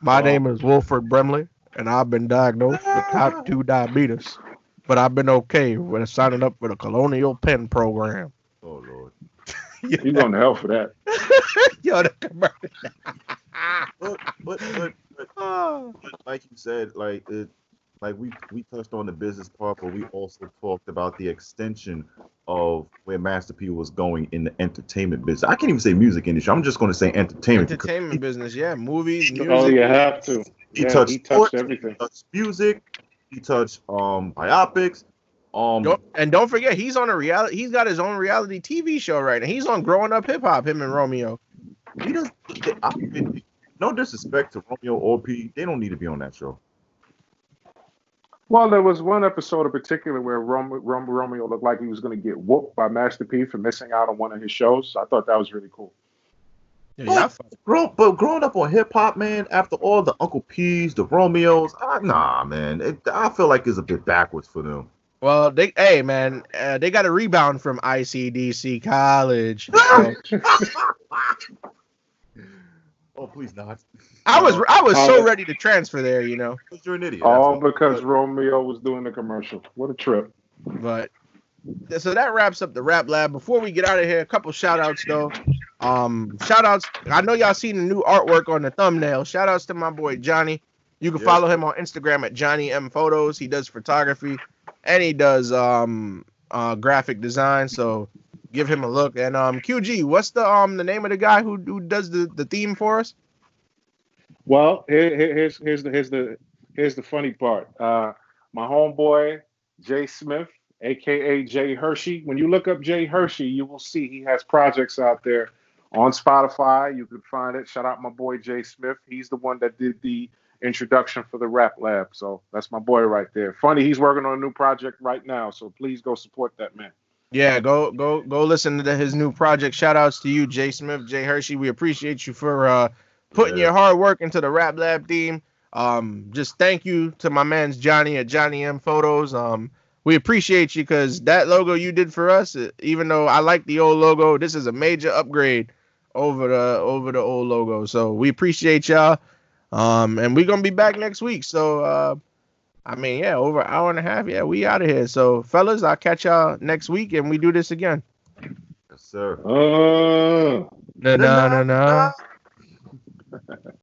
My Oh. name is Wilford Brimley, and I've been diagnosed with type 2 diabetes. But I've been okay with signing up for the Colonial Penn program. Oh lord. You're going to hell for that. Yo, the commercial. But, but, but, but, Oh. but like you said, like it, like we we touched on the business part, but we also talked about the extension of where Master P was going in the entertainment business. I can't even say music industry. I'm just going to say entertainment. because Entertainment business, yeah, movies, music. Oh, you have to. He Yeah, touched he sports, everything. He touched music. He touched um biopics. Um, Don't, and don't forget, he's on a reality. He's got his own reality TV show right now. He's on Growing Up Hip Hop. Him and Romeo. he does. I no disrespect to Romeo or P, they don't need to be on that show. Well, there was one episode in particular where Romeo, Romeo looked like he was going to get whooped by Master P for missing out on one of his shows. I thought that was really cool. Yeah, What? yeah, Grow, but growing up on hip hop, man, after all the Uncle P's, the Romeos, ah, nah, man, it, I feel like it's a bit backwards for them. Well, they, hey man, uh, they got a rebound from ICDC College. So, oh, please not. I was, I was so ready to transfer there, you know. You're an idiot. All that's all. because Romeo was doing the commercial. What a trip. But so that wraps up the rap lab. Before we get out of here, a couple shout outs though. Um, shout outs. I know y'all seen the new artwork on the thumbnail. Shout outs to my boy Johnny. You can Yeah. follow him on Instagram at Johnny M Photos. He does photography and he does um uh graphic design. So give him a look. And um QG, what's the um the name of the guy who who does the, the theme for us? Well, here, here- here's here's the here's the here's the funny part. Uh, my homeboy Jay Smith, aka Jay Hershey. When you look up Jay Hershey, you will see he has projects out there on Spotify. You can find it. Shout out my boy Jay Smith. He's the one that did the introduction for the Rap Lab. So that's my boy right there. Funny, he's working on a new project right now. So please go support that man. Yeah, go go go listen to his new project. Shout outs to you, Jay Smith, Jay Hershey. We appreciate you for uh putting Yeah. your hard work into the Rap Lab theme. Um, just thank you to my man's Johnny at Johnny M Photos. Um, we appreciate you because that logo you did for us, uh, even though I like the old logo, this is a major upgrade over the over the old logo. So we appreciate y'all. Um, and we're gonna be back next week. So uh, I mean, yeah, over an hour and a half. Yeah, we out of here. So fellas, I'll catch y'all next week and we do this again. Yes, sir. Uh, no, no, no, no.